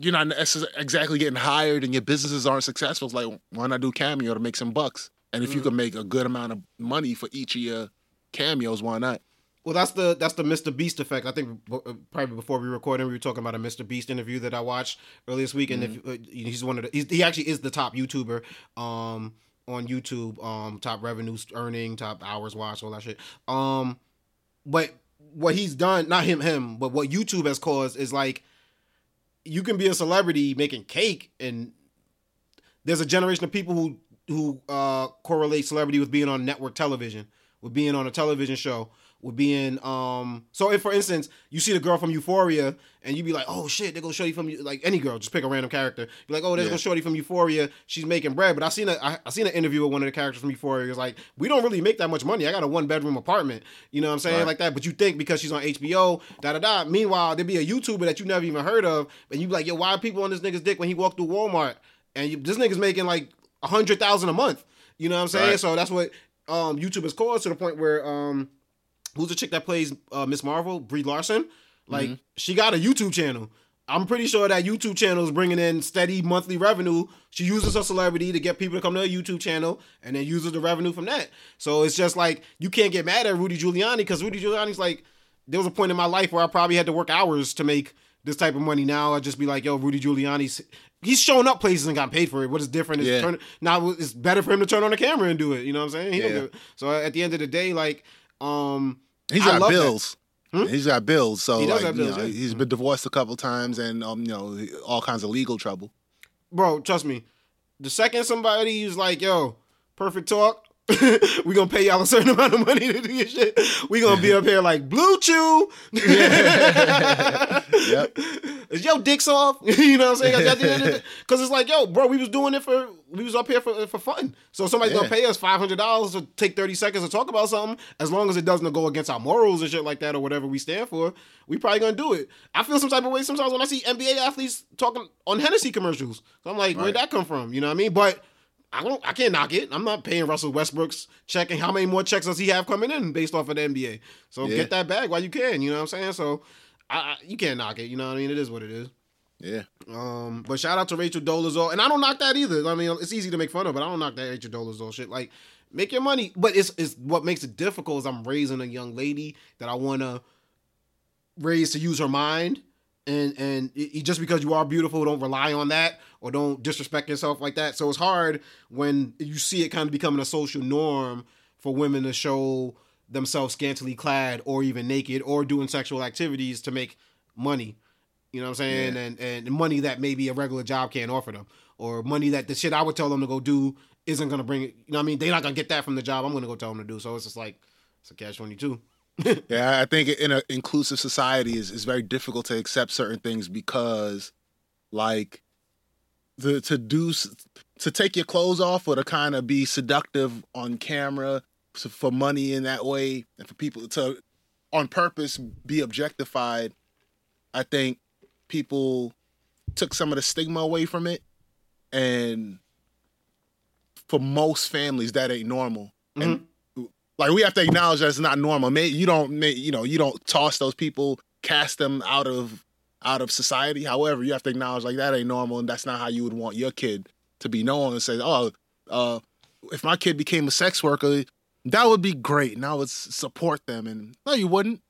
You're not exactly getting hired, and your businesses aren't successful. It's like, why not do cameo to make some bucks? And if you Mhm. can make a good amount of money for each of your cameos, why not? Well, that's the that's the Mr. Beast effect. I think uh, probably before we recorded, we were talking about a Mr. Beast interview that I watched earlier this week, and if uh, he's one of the he's, he actually is the top YouTuber um on YouTube, um top revenue earning, top hours watched, all that shit. Um, but what he's done, not him, him, but what YouTube has caused is like you can be a celebrity making cake, and there's a generation of people who who uh correlate celebrity with being on network television, with being on a television show with being um so if for instance you see the girl from Euphoria and you be like oh shit they go shorty from like any girl just pick a random character. You be like oh there's Yeah. go shorty from Euphoria she's making bread. But I seen a I, I seen an interview with one of the characters from Euphoria. It was like we don't really make that much money. I got a one bedroom apartment you know what I'm saying Right. like that. But you think because she's on HBO da da da. Meanwhile there'd be a YouTuber that you never even heard of and you be like yo why are people on this nigga's dick when he walked through Walmart? And you, this nigga's making like a hundred thousand a month you know what I'm saying? Right. so that's what um YouTube has caused to the point where um who's the chick that plays uh, Miss Marvel, Brie Larson? Like Mm-hmm. she got a YouTube channel. I'm pretty sure that YouTube channel is bringing in steady monthly revenue. She uses her celebrity to get people to come to her YouTube channel, and then uses the revenue from that. So it's just like you can't get mad at Rudy Giuliani because Rudy Giuliani's like, there was a point in my life where I probably had to work hours to make this type of money. Now I just be like, yo, Rudy Giuliani's he's showing up places and got paid for it. What is different is Yeah. turn now it's better for him to turn on the camera and do it. You know what I'm saying? He don't Yeah. So at the end of the day, like, um, He's got bills. Hmm? He's got bills. So He like, have you bills, know, yeah. he's been divorced a couple times and um, you know, all kinds of legal trouble. bro, trust me. The second somebody is like, yo, perfect talk, we gonna pay y'all a certain amount of money to do your shit. We gonna be up here like BlueChew. Yep. is yo dicks off? you know what I'm saying? Because it's like, yo, bro, we was doing it for we was up here for for fun. So somebody's Yeah. gonna pay us five hundred dollars to take thirty seconds to talk about something, as long as it doesn't go against our morals and shit like that or whatever we stand for, we probably gonna do it. I feel some type of way sometimes when I see NBA athletes talking on Hennessy commercials. I'm like, where'd that come from? You know what I mean? But I don't. I can't knock it. I'm not paying Russell Westbrook's checking how many more checks does he have coming in based off of the NBA. So Yeah. get that bag while you can. You know what I'm saying? So I, I, you can't knock it. You know what I mean? It is what it is. Yeah. Um, but shout out to Rachel Dolezal, and I don't knock that either. I mean, it's easy to make fun of, but I don't knock that Rachel Dolezal shit. Like, make your money, but it's it's what makes it difficult is I'm raising a young lady that I want to raise to use her mind, and and it- just because you are beautiful, don't rely on that or don't disrespect yourself like that. So it's hard when you see it kind of becoming a social norm for women to show themselves scantily clad or even naked or doing sexual activities to make money. You know what I'm saying? Yeah. And and money that maybe a regular job can't offer them, or money that the shit I would tell them to go do isn't gonna bring it. You know what I mean? They're not gonna get that from the job I'm gonna go tell them to do. So it's just like it's a catch twenty two. Yeah, I think in an inclusive society is is very difficult to accept certain things because, like, the to do to take your clothes off or to kind of be seductive on camera for money in that way and for people to on purpose be objectified. I think people took some of the stigma away from it, and for most families that ain't normal. And mm-hmm. Like we have to acknowledge that it's not normal. May you don't may, you know you don't toss those people, cast them out of out of society. However, you have to acknowledge like that ain't normal, and that's not how you would want your kid to be known and say, oh, uh, if my kid became a sex worker, that would be great, and I would support them. And no, you wouldn't.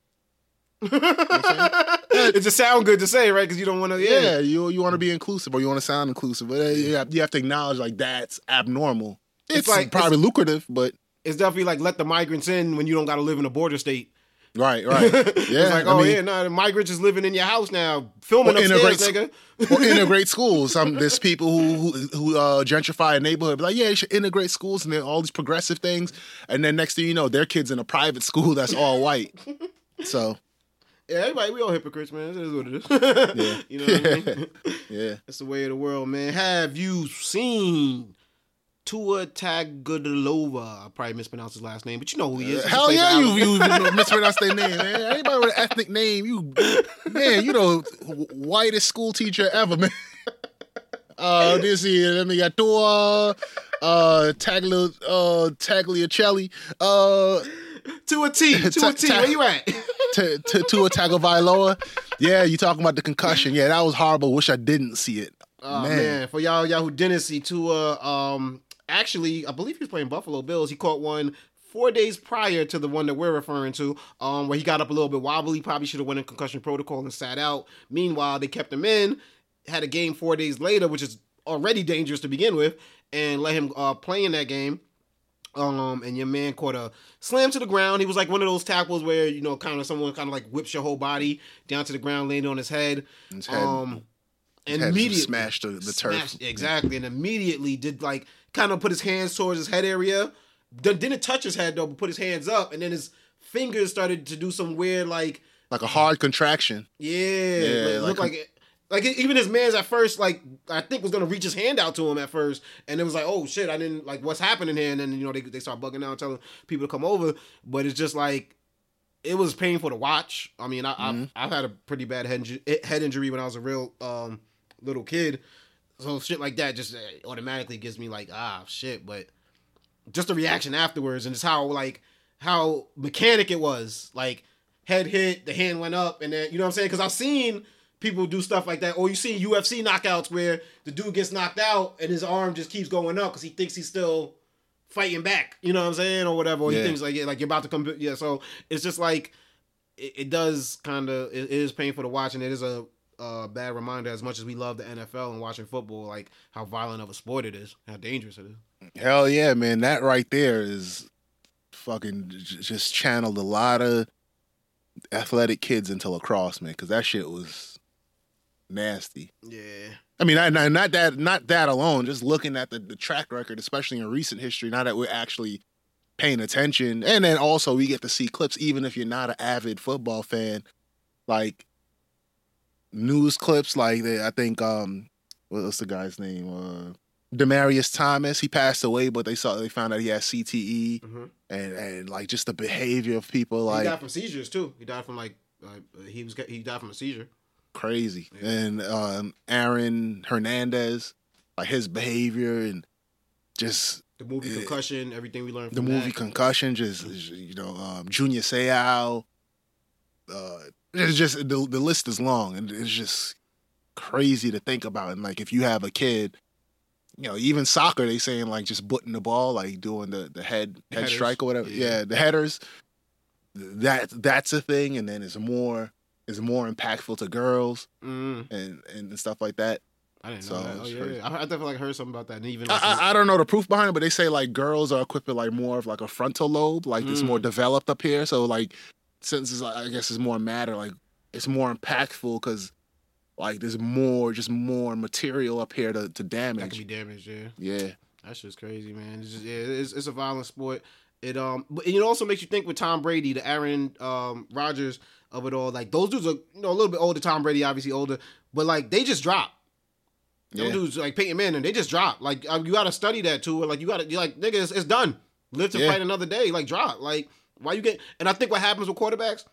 it just sound good to say, right? Because you don't want to. Yeah, Yeah. you you want to be inclusive or you want to sound inclusive, but uh, you have, you have to acknowledge like that's abnormal. It's, It's like- probably lucrative, but It's definitely like let the migrants in when you don't got to live in a border state. right, right, yeah. it's like, I oh mean, yeah, no, the migrants is living in your house now, filming upstairs, nigga. or integrate schools. Some there's people who who, who uh, gentrify a neighborhood, like yeah, you should integrate schools and then all these progressive things, and then next thing you know, their kids in a private school that's all white. So Yeah, everybody, we all hypocrites, man. It is what it is. Yeah. you know what I mean? yeah, That's the way of the world, man. Have you seen Tua Tagovailoa? I probably mispronounced his last name, but you know who he is. He hell yeah, you Alabama. you mispronounce their name, man. Anybody with an ethnic name, you man, you know whitest school teacher ever, man. Uh, this here, let me got Tua, uh, Taglia, uh, Tagliacelli, uh. to a T. To a T. ta- Where you at? to to Tua Tagovailoa. Yeah, you talking about the concussion? Yeah, that was horrible. Wish I didn't see it. Oh man. for y'all y'all who didn't see Tua, um, actually, I believe he was playing Buffalo Bills. He caught one four days prior to the one that we're referring to, um, where he got up a little bit wobbly. Probably should have went in concussion protocol and sat out. Meanwhile, they kept him in. Had a game four days later, which is already dangerous to begin with, and let him uh, play in that game. Um, and your man caught a slam to the ground. He was like one of those tackles where you know, kind of someone kind of like whips your whole body down to the ground, landing on his head. His head- um, and immediately smashed the- the turf. Smashed- exactly, and immediately did like kind of put his hands towards his head area. D- didn't touch his head though, but put his hands up, and then his fingers started to do some weird like Like a hard contraction. yeah, Yeah, like, like looked like it. Like even his man's at first, like I think was gonna reach his hand out to him at first, and it was like, oh shit, I didn't like what's happening here, and then you know they they start bugging out, telling people to come over, but it's just like it was painful to watch. I mean, I, I've, I've had a pretty bad head head injury when I was a real um, little kid, so shit like that just uh, automatically gives me like ah shit, but just the reaction afterwards and just how like how mechanic it was, like head hit, the hand went up, and then you know what I'm saying? Because I've seen people do stuff like that, or you see UFC knockouts where the dude gets knocked out and his arm just keeps going up because he thinks he's still fighting back. You know what I'm saying, or whatever. Or he thinks like yeah, like you're about to come. Yeah, so it's just like it, it does kind of it, it is painful to watch, and it is a. Uh, bad reminder as much as we love the NFL and watching football, like how violent of a sport it is, how dangerous it is. Hell yeah, man. That right there is fucking just channeled a lot of athletic kids into lacrosse, man, because that shit was nasty. Yeah. I mean, not, not not that not that alone. Just looking at the, the track record, especially in recent history, now that we're actually paying attention, and then also we get to see clips, even if you're not an avid football fan. Like news clips like they, I think um what's the guy's name uh Demaryius Thomas he passed away but they saw they found out he had CTE Mhm. and and like just the behavior of people Like he died from seizures too. He died from like uh, he was he died from a seizure. crazy Yeah. and um Aaron Hernandez like his behavior and just The movie Yeah. Concussion, everything we learned the movie that. Concussion just you know um Junior Seau uh it's just the the list is long and it's just crazy to think about and like if you have a kid you know even soccer they saying like just butting the ball like doing the the head head Headers. strike or whatever Yeah. yeah. the headers that that's a thing and then it's more is more impactful to girls Mm, and and stuff like that I didn't know So, that. Oh it's yeah. I, I definitely like heard something about that. And even I, like, I, I don't know the proof behind it, but they say like girls are equipped with like more of like a frontal lobe, like it's Mm. more developed up here. So like like, I guess it's more matter, like it's more impactful because like there's more just more material up here to, to that damage. could be damaged. Yeah, yeah, that's just crazy, man. It's just yeah, it's, it's a violent sport. It um, but it also makes you think with Tom Brady, the Aaron um Rodgers of it all. Like those dudes are you know a little bit older. Tom Brady obviously older, but like they just drop. Those yeah, dudes like Peyton Manning, and they just drop. Like uh, you got to study that too. Like you got to, like nigga, it's, it's done. Live to Yeah. fight another day. Like drop. Like why you get? And I think what happens with quarterbacks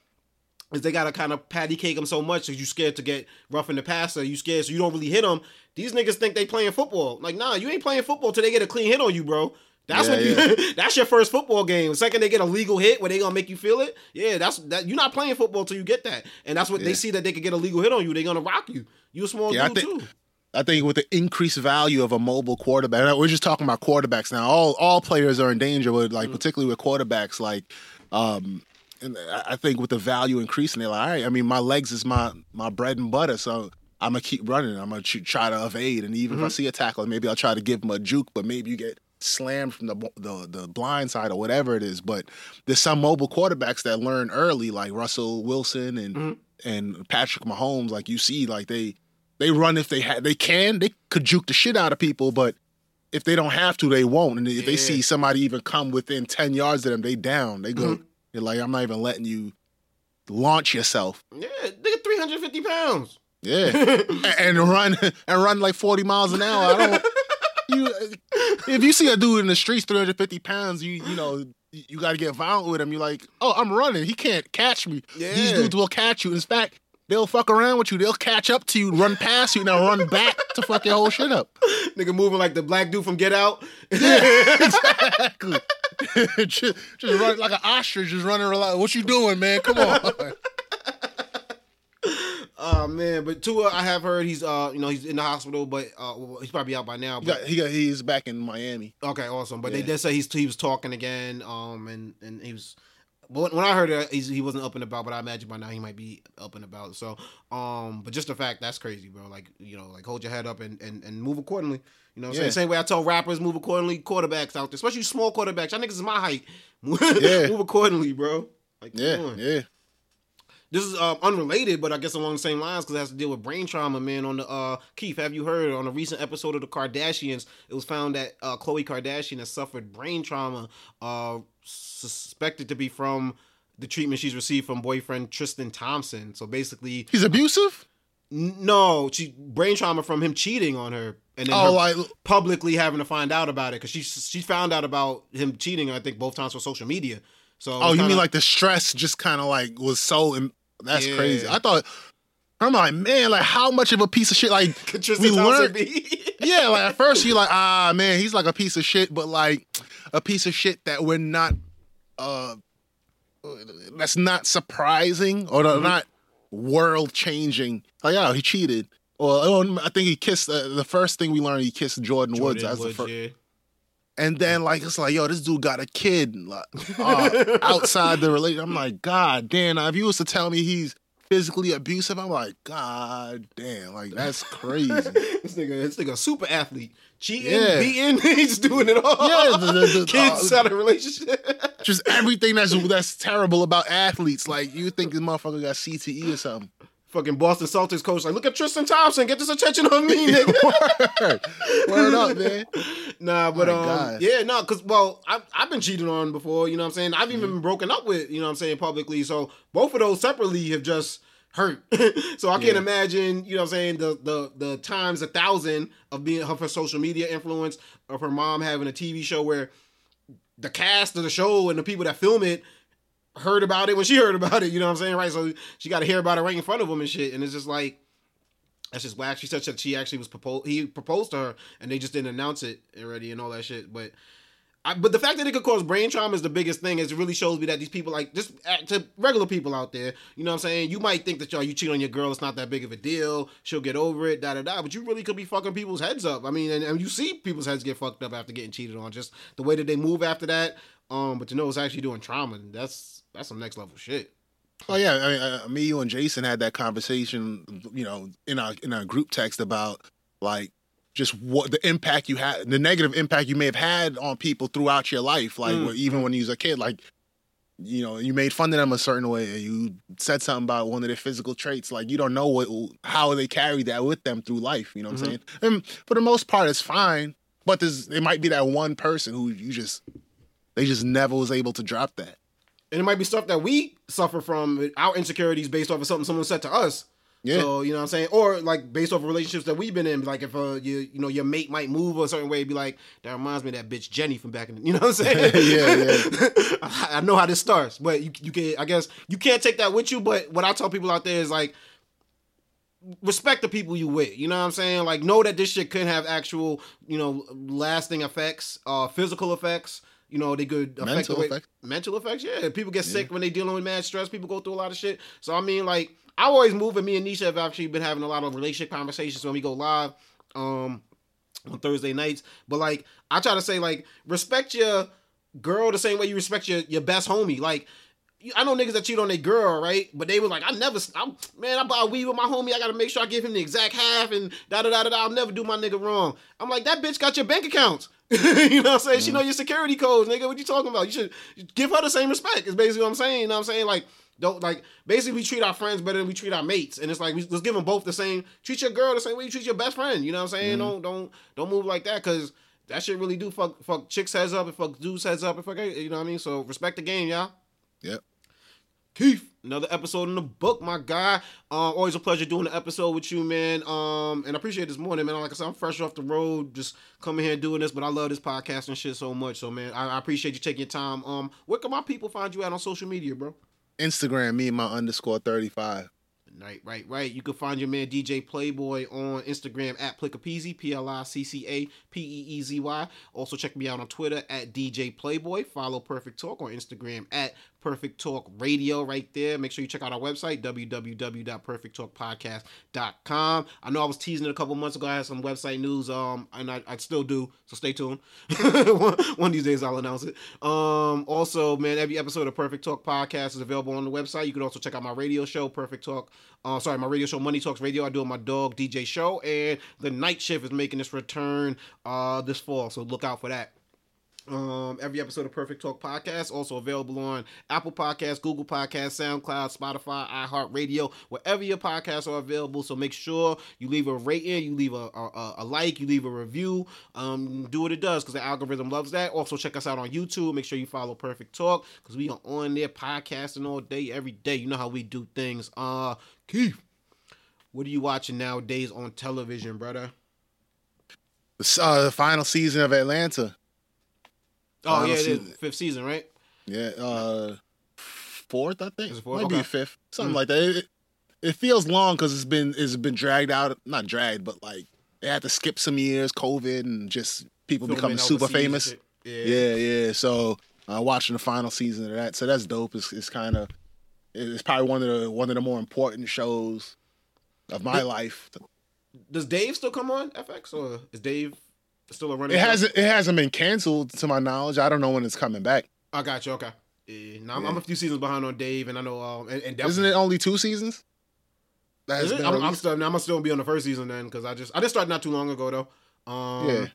is they got to kind of patty cake them so much because you scared to get rough in the passer. You scared so you don't really hit them. These niggas think they playing football. Like nah, you ain't playing football till they get a clean hit on you, bro. That's Yeah, when you. that's your first football game. The second they get a legal hit where they gonna make you feel it, yeah, that's that. You're not playing football till you get that, and that's what they see that they could get a legal hit on you. They gonna rock you. You a small Yeah, I dude think- too. I think with the increased value of a mobile quarterback, we're just talking about quarterbacks now. All all players are in danger, with like mm. particularly with quarterbacks. Like, um, and I think with the value increasing, they're like, all right. I mean, my legs is my my bread and butter, so I'm gonna keep running. I'm gonna ch- try to evade, and even if I mm-hmm. see a tackle, maybe I'll try to give him a juke, but maybe you get slammed from the the, the blind side or whatever it is. But there's some mobile quarterbacks that learn early, like Russell Wilson and mm-hmm. and Patrick Mahomes. Like you see, like they they run if they had they can they could juke the shit out of people but if they don't have to they won't. And if they see somebody even come within 10 yards of them they down. They go mm-hmm. they're like i'm not even letting you launch yourself. Yeah, nigga, hundred fifty pounds. yeah. A- and run and run like 40 miles an hour. I don't you if you see a dude in the streets 350 pounds you you know you got to get violent with him. You're like oh i'm running. He can't catch me. These dudes will catch you. In fact They'll fuck around with you. They'll catch up to you, run past you, and then run back to fuck your whole shit up. Nigga moving like the black dude from Get Out. exactly. just, just run like an ostrich, just running around. What you doing, man? Come on. Oh man, but Tua, I have heard he's uh you know he's in the hospital, but uh well, he's probably out by now. He got, he got, he's back in Miami. okay, awesome. But they did say he's he was talking again. Um and and he was. But when I heard it, he's, he wasn't up and about. But I imagine by now he might be up and about. So, um, but just the fact that's crazy, bro. Like you know, like hold your head up and and, and move accordingly. You know, what I'm saying same way I tell rappers move accordingly. Quarterbacks out there, especially small quarterbacks. Y'all niggas is my height. Yeah. move accordingly, bro. Like, Yeah, yeah. This is um, unrelated, but I guess along the same lines because it has to deal with brain trauma, man. On the uh, Keith, have you heard on a recent episode of the Kardashians? It was found that uh, Khloe Kardashian has suffered brain trauma, uh, suspected to be from the treatment she's received from boyfriend Tristan Thompson. So basically, He's abusive. no, she brain trauma from him cheating on her, and then Oh, publicly having to find out about it because she she found out about him cheating. I think both times for social media. So oh, you mean like the stress just kind of like was so. Im- that's Yeah. crazy. I thought. I'm like, man, like how much of a piece of shit? Like we learned. be? yeah, like at first you're like, ah, man, he's like a piece of shit, but like a piece of shit that we're not, uh, that's not surprising or Mm-hmm. not world changing. Like, oh, he cheated. Or oh, I think he kissed. Uh, the first thing we learned, he kissed Jordyn, Woods. Jordyn That's the first. yeah. And then like it's like, yo, this dude got a kid like, uh, outside the relationship. I'm like, God damn. Now, if you was to tell me he's physically abusive, I'm like, God damn, like that's crazy. this nigga, this nigga, a super athlete, cheating, Yeah. beating, he's doing it all. Yeah, the- the- the- kids uh, out of relationship. Just everything that's that's terrible about athletes. Like you think this motherfucker got CTE or something. Fucking Boston Celtics coach, like, look at Tristan Thompson, get this attention on me, nigga. Word. Word up, man. nah, but My um, God. yeah, no, cause well, I've I've been cheated on before, you know what I'm saying. I've even Mm-hmm. been broken up with, you know what I'm saying, publicly. So both of those separately have just hurt. so I can't imagine, you know what I'm saying, the the the times a thousand of being of her social media influence, of her mom having a TV show where the cast of the show and the people that film it heard about it when she heard about it, you know what I'm saying? Right. So she got to hear about it right in front of them and shit. And it's just like, that's just whack. She said that she actually was proposed, he proposed to her and they just didn't announce it already and all that shit. But I, but the fact that it could cause brain trauma is the biggest thing. Is it really shows me that these people, like just to regular people out there, you know what I'm saying? You might think that y'all you cheat on your girl, it's not that big of a deal. She'll get over it, da da da. But you really could be fucking people's heads up. I mean, and, and you see people's heads get fucked up after getting cheated on. Just the way that they move after that. Um, but to know it's actually doing trauma, that's that's some next level shit. Oh yeah, I mean, uh, me, you, and Jason had that conversation, you know, in our in our group text about like just what the impact you had, the negative impact you may have had on people throughout your life, like Mm. even when you was a kid, like you know, you made fun of them a certain way, you said something about one of their physical traits, like you don't know what how they carry that with them through life. You know what Mhm. I'm saying? And for the most part, it's fine, but there's it might be that one person who you just they just never was able to drop that. And it might be stuff that we suffer from our insecurities based off of something someone said to us. Yeah. So you know what I'm saying, or like based off of relationships that we've been in, like if uh you you know your mate might move a certain way, be like that reminds me of that bitch Jenny from back in, the, you know what I'm saying? Yeah, I, I know how this starts, but you you can I guess you can't take that with you. But what I tell people out there is like respect the people you with. You know what I'm saying? Like know that this shit could have actual you know lasting effects, uh physical effects. You know they could affect Mental the way, effects. mental effects. Yeah, people get sick when they dealing with mad stress. People go through a lot of shit. So I mean, like I always move, and me and Nisha have actually been having a lot of relationship conversations when we go live. Um, on Thursday nights. But like I try to say, like respect your girl the same way you respect your your best homie. Like I know niggas that cheat on their girl, right? But they was like, I never, I'm, man, I buy weed with my homie. I gotta make sure I give him the exact half and da da da da. da. I'll never do my nigga wrong. I'm like, that bitch got your bank accounts. you know what I'm saying? She mm-hmm. know your security codes, nigga. What you talking about? You should give her the same respect. It's basically what I'm saying. You know what I'm saying? Like, don't like basically we treat our friends better than we treat our mates, and it's like we, let's give them both the same. Treat your girl the same way you treat your best friend. You know what I'm saying? Mm-hmm. Don't don't don't move like that because that shit really do fuck fuck chicks heads up and fuck dudes heads up and fuck you know what I mean. So respect the game, y'all. Yep. Keith, another episode in the book, my guy. Um, always a pleasure doing the episode with you, man. Um, and I appreciate this morning, man. Like I said, I'm fresh off the road, just coming here and doing this, but I love this podcast and shit so much. So, man, I, I appreciate you taking your time. Um, where can my people find you at on social media, bro? Instagram, me and my underscore 35. Right, right, right. You can find your man DJ Playboy on Instagram at Plickapeezy, P L I C C A P E E Z Y. Also, check me out on Twitter at DJ Playboy. Follow Perfect Talk on Instagram at Perfect Talk Radio right there. Make sure you check out our website, www.perfecttalkpodcast.com. I know I was teasing it a couple months ago. I had some website news, um, and I, I still do, so stay tuned. one, one of these days I'll announce it. Um, also, man, every episode of Perfect Talk Podcast is available on the website. You can also check out my radio show, Perfect Talk. Uh, sorry, my radio show, Money Talks Radio. I do on my dog DJ show, and the night shift is making its return uh this fall, so look out for that. Um, every episode of Perfect Talk Podcast also available on Apple Podcasts, Google Podcasts, SoundCloud, Spotify, iHeartRadio, wherever your podcasts are available. So make sure you leave a rating, you leave a, a, a like, you leave a review. Um, do what it does because the algorithm loves that. Also check us out on YouTube. Make sure you follow Perfect Talk because we are on there podcasting all day, every day. You know how we do things. Uh, Keith, what are you watching nowadays on television, brother? The, uh, the final season of Atlanta. Oh yeah, it is season. fifth season, right? Yeah, uh, fourth, I think. Fourth? Might be fifth, something Mm. like that. It, it feels long because it's been it's been dragged out. Not dragged, but like they had to skip some years, COVID, and just people becoming super famous. shit. Yeah, yeah. So uh, watching the final season of that, so that's dope. It's, it's kind of it's probably one of the one of the more important shows of my life. Does Dave still come on FX or is Dave still a running? It hasn't it hasn't been canceled to my knowledge. I don't know when it's coming back. I got you. Okay. Yeah, no, I'm, Yeah. I'm a few seasons behind on Dave, and I know. Um, and, and Isn't it only two seasons? That has been I'm, I'm still. I'm gonna still be on the first season then because I just I just started not too long ago though. Um, Yeah.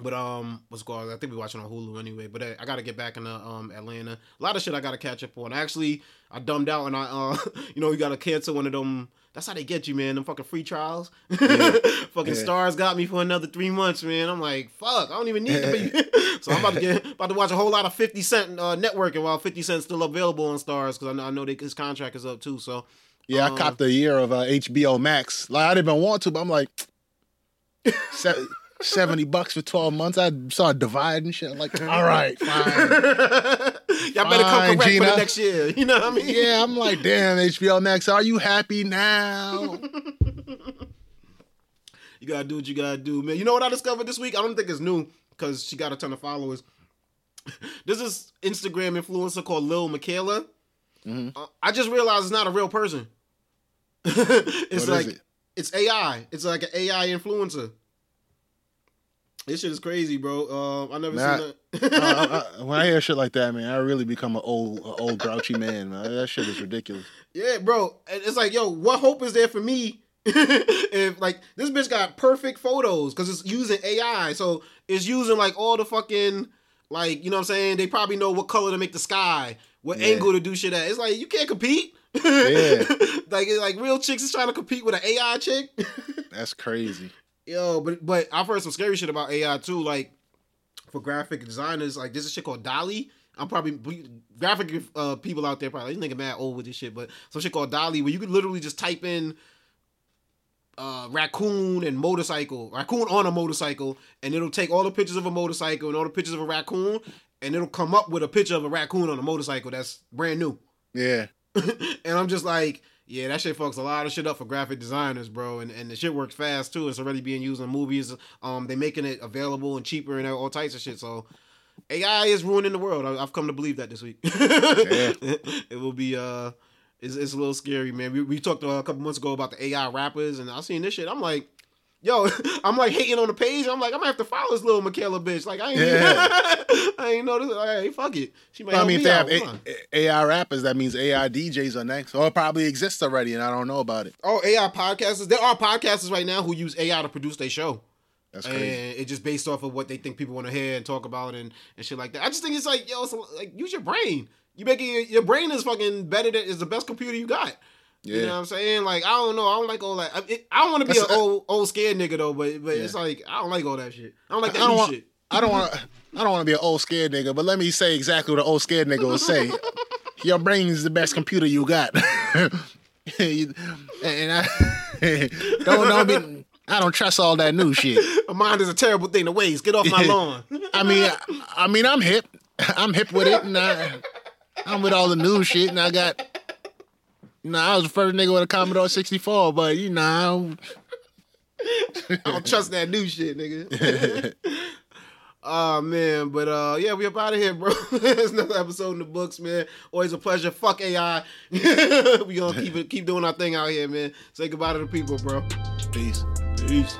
But um, what's going? called? I think we're watching on Hulu anyway. But I, I got to get back in the, um Atlanta. A lot of shit I got to catch up on. Actually, I dumbed out and I uh, you know, you got to cancel one of them. That's how they get you, man. Them fucking free trials. fucking Yeah. Starz got me for another three months, man. I'm like, fuck, I don't even need to be. so I'm about to get about to watch a whole lot of 50 Cent uh, networking while 50 Cent's still available on Starz because I know, I know they, his contract is up too. So Yeah, Um, I copped a year of uh, HBO Max. Like I didn't even want to, but I'm like, se- seventy bucks for twelve months. I started dividing shit. I'm like, all right, fine. Y'all better come Fine, correct for the next year. You know what I mean? Yeah, I'm like, damn, HBO Max. Are you happy now? You gotta do what you gotta do, man. You know what I discovered this week? I don't think it's new because she got a ton of followers. This is Instagram influencer called Lil Miquela. Mhm. Uh, I just realized it's not a real person. it's What is like it? it's AI. It's like an AI influencer. This shit is crazy, bro. Uh, I never Man, seen Uh, that. I- I- when I hear shit like that, man, I really become an old, old grouchy man. Man. That shit is ridiculous. Yeah, bro. It's like, yo, what hope is there for me if like this bitch got perfect photos because it's using AI, so it's using like all the fucking like you know what I'm saying. They probably know what color to make the sky, what Yeah. angle to do shit at. It's like you can't compete. Yeah. like like real chicks is trying to compete with an AI chick. That's crazy. Yo, but but I've heard some scary shit about AI too. Like for graphic designers, like there's a shit called DALL-E. I'm probably graphic uh, people out there probably this nigga mad old with this shit, but some shit called DALL-E where you could literally just type in uh, raccoon and motorcycle, raccoon on a motorcycle, and it'll take all the pictures of a motorcycle and all the pictures of a raccoon, and it'll come up with a picture of a raccoon on a motorcycle that's brand new. Yeah. and I'm just like, yeah, that shit fucks a lot of shit up for graphic designers, bro. And and the shit works fast too. It's already being used in movies. Um, they making it available and cheaper and all types of shit. So AI is ruining the world. I, I've come to believe that this week. it will be uh, it's, it's a little scary, man. We, we talked uh, a couple months ago about the AI rappers, and I seen this shit. I'm like. Yo, I'm like hating on the page. I'm like, I'm gonna have to follow this little Miquela bitch. Like, I ain't, Yeah. I ain't know this. Like, hey, fuck it. She might I help mean, if me they out. have A- AI rappers, that means AI DJs are next, or it probably exists already, and I don't know about it. Oh, AI podcasters. There are podcasters right now who use AI to produce their show. That's And crazy. it's just based off of what they think people want to hear and talk about and, and shit like that. I just think it's like, yo, it's like use your brain. You making your, your brain is fucking better than is the best computer you got. Yeah. You know what I'm saying? Like I don't know. I don't like all that. I, it, I don't want to be an old old scared nigga though, but but it's like I don't like all that shit. I don't like that I don't want. shit. I don't want. I don't want to be an old scared nigga, but let me say exactly what an old scared nigga will say. Your brain is the best computer you got. And I don't know. Be, I don't trust all that new shit. A mind is a terrible thing to waste. Get off my lawn. I mean, I, I mean, I'm hip. I'm hip with it, and I, I'm with all the new shit, and I got. Know, I was the first nigga with a Commodore 64, but you know, I don't trust that new shit, nigga. Oh man, but uh yeah, we up out of here, bro. It's another episode in the books, man. Always a pleasure. Fuck AI. we gonna keep it keep doing our thing out here, man. Say goodbye to the people, bro. peace. Peace.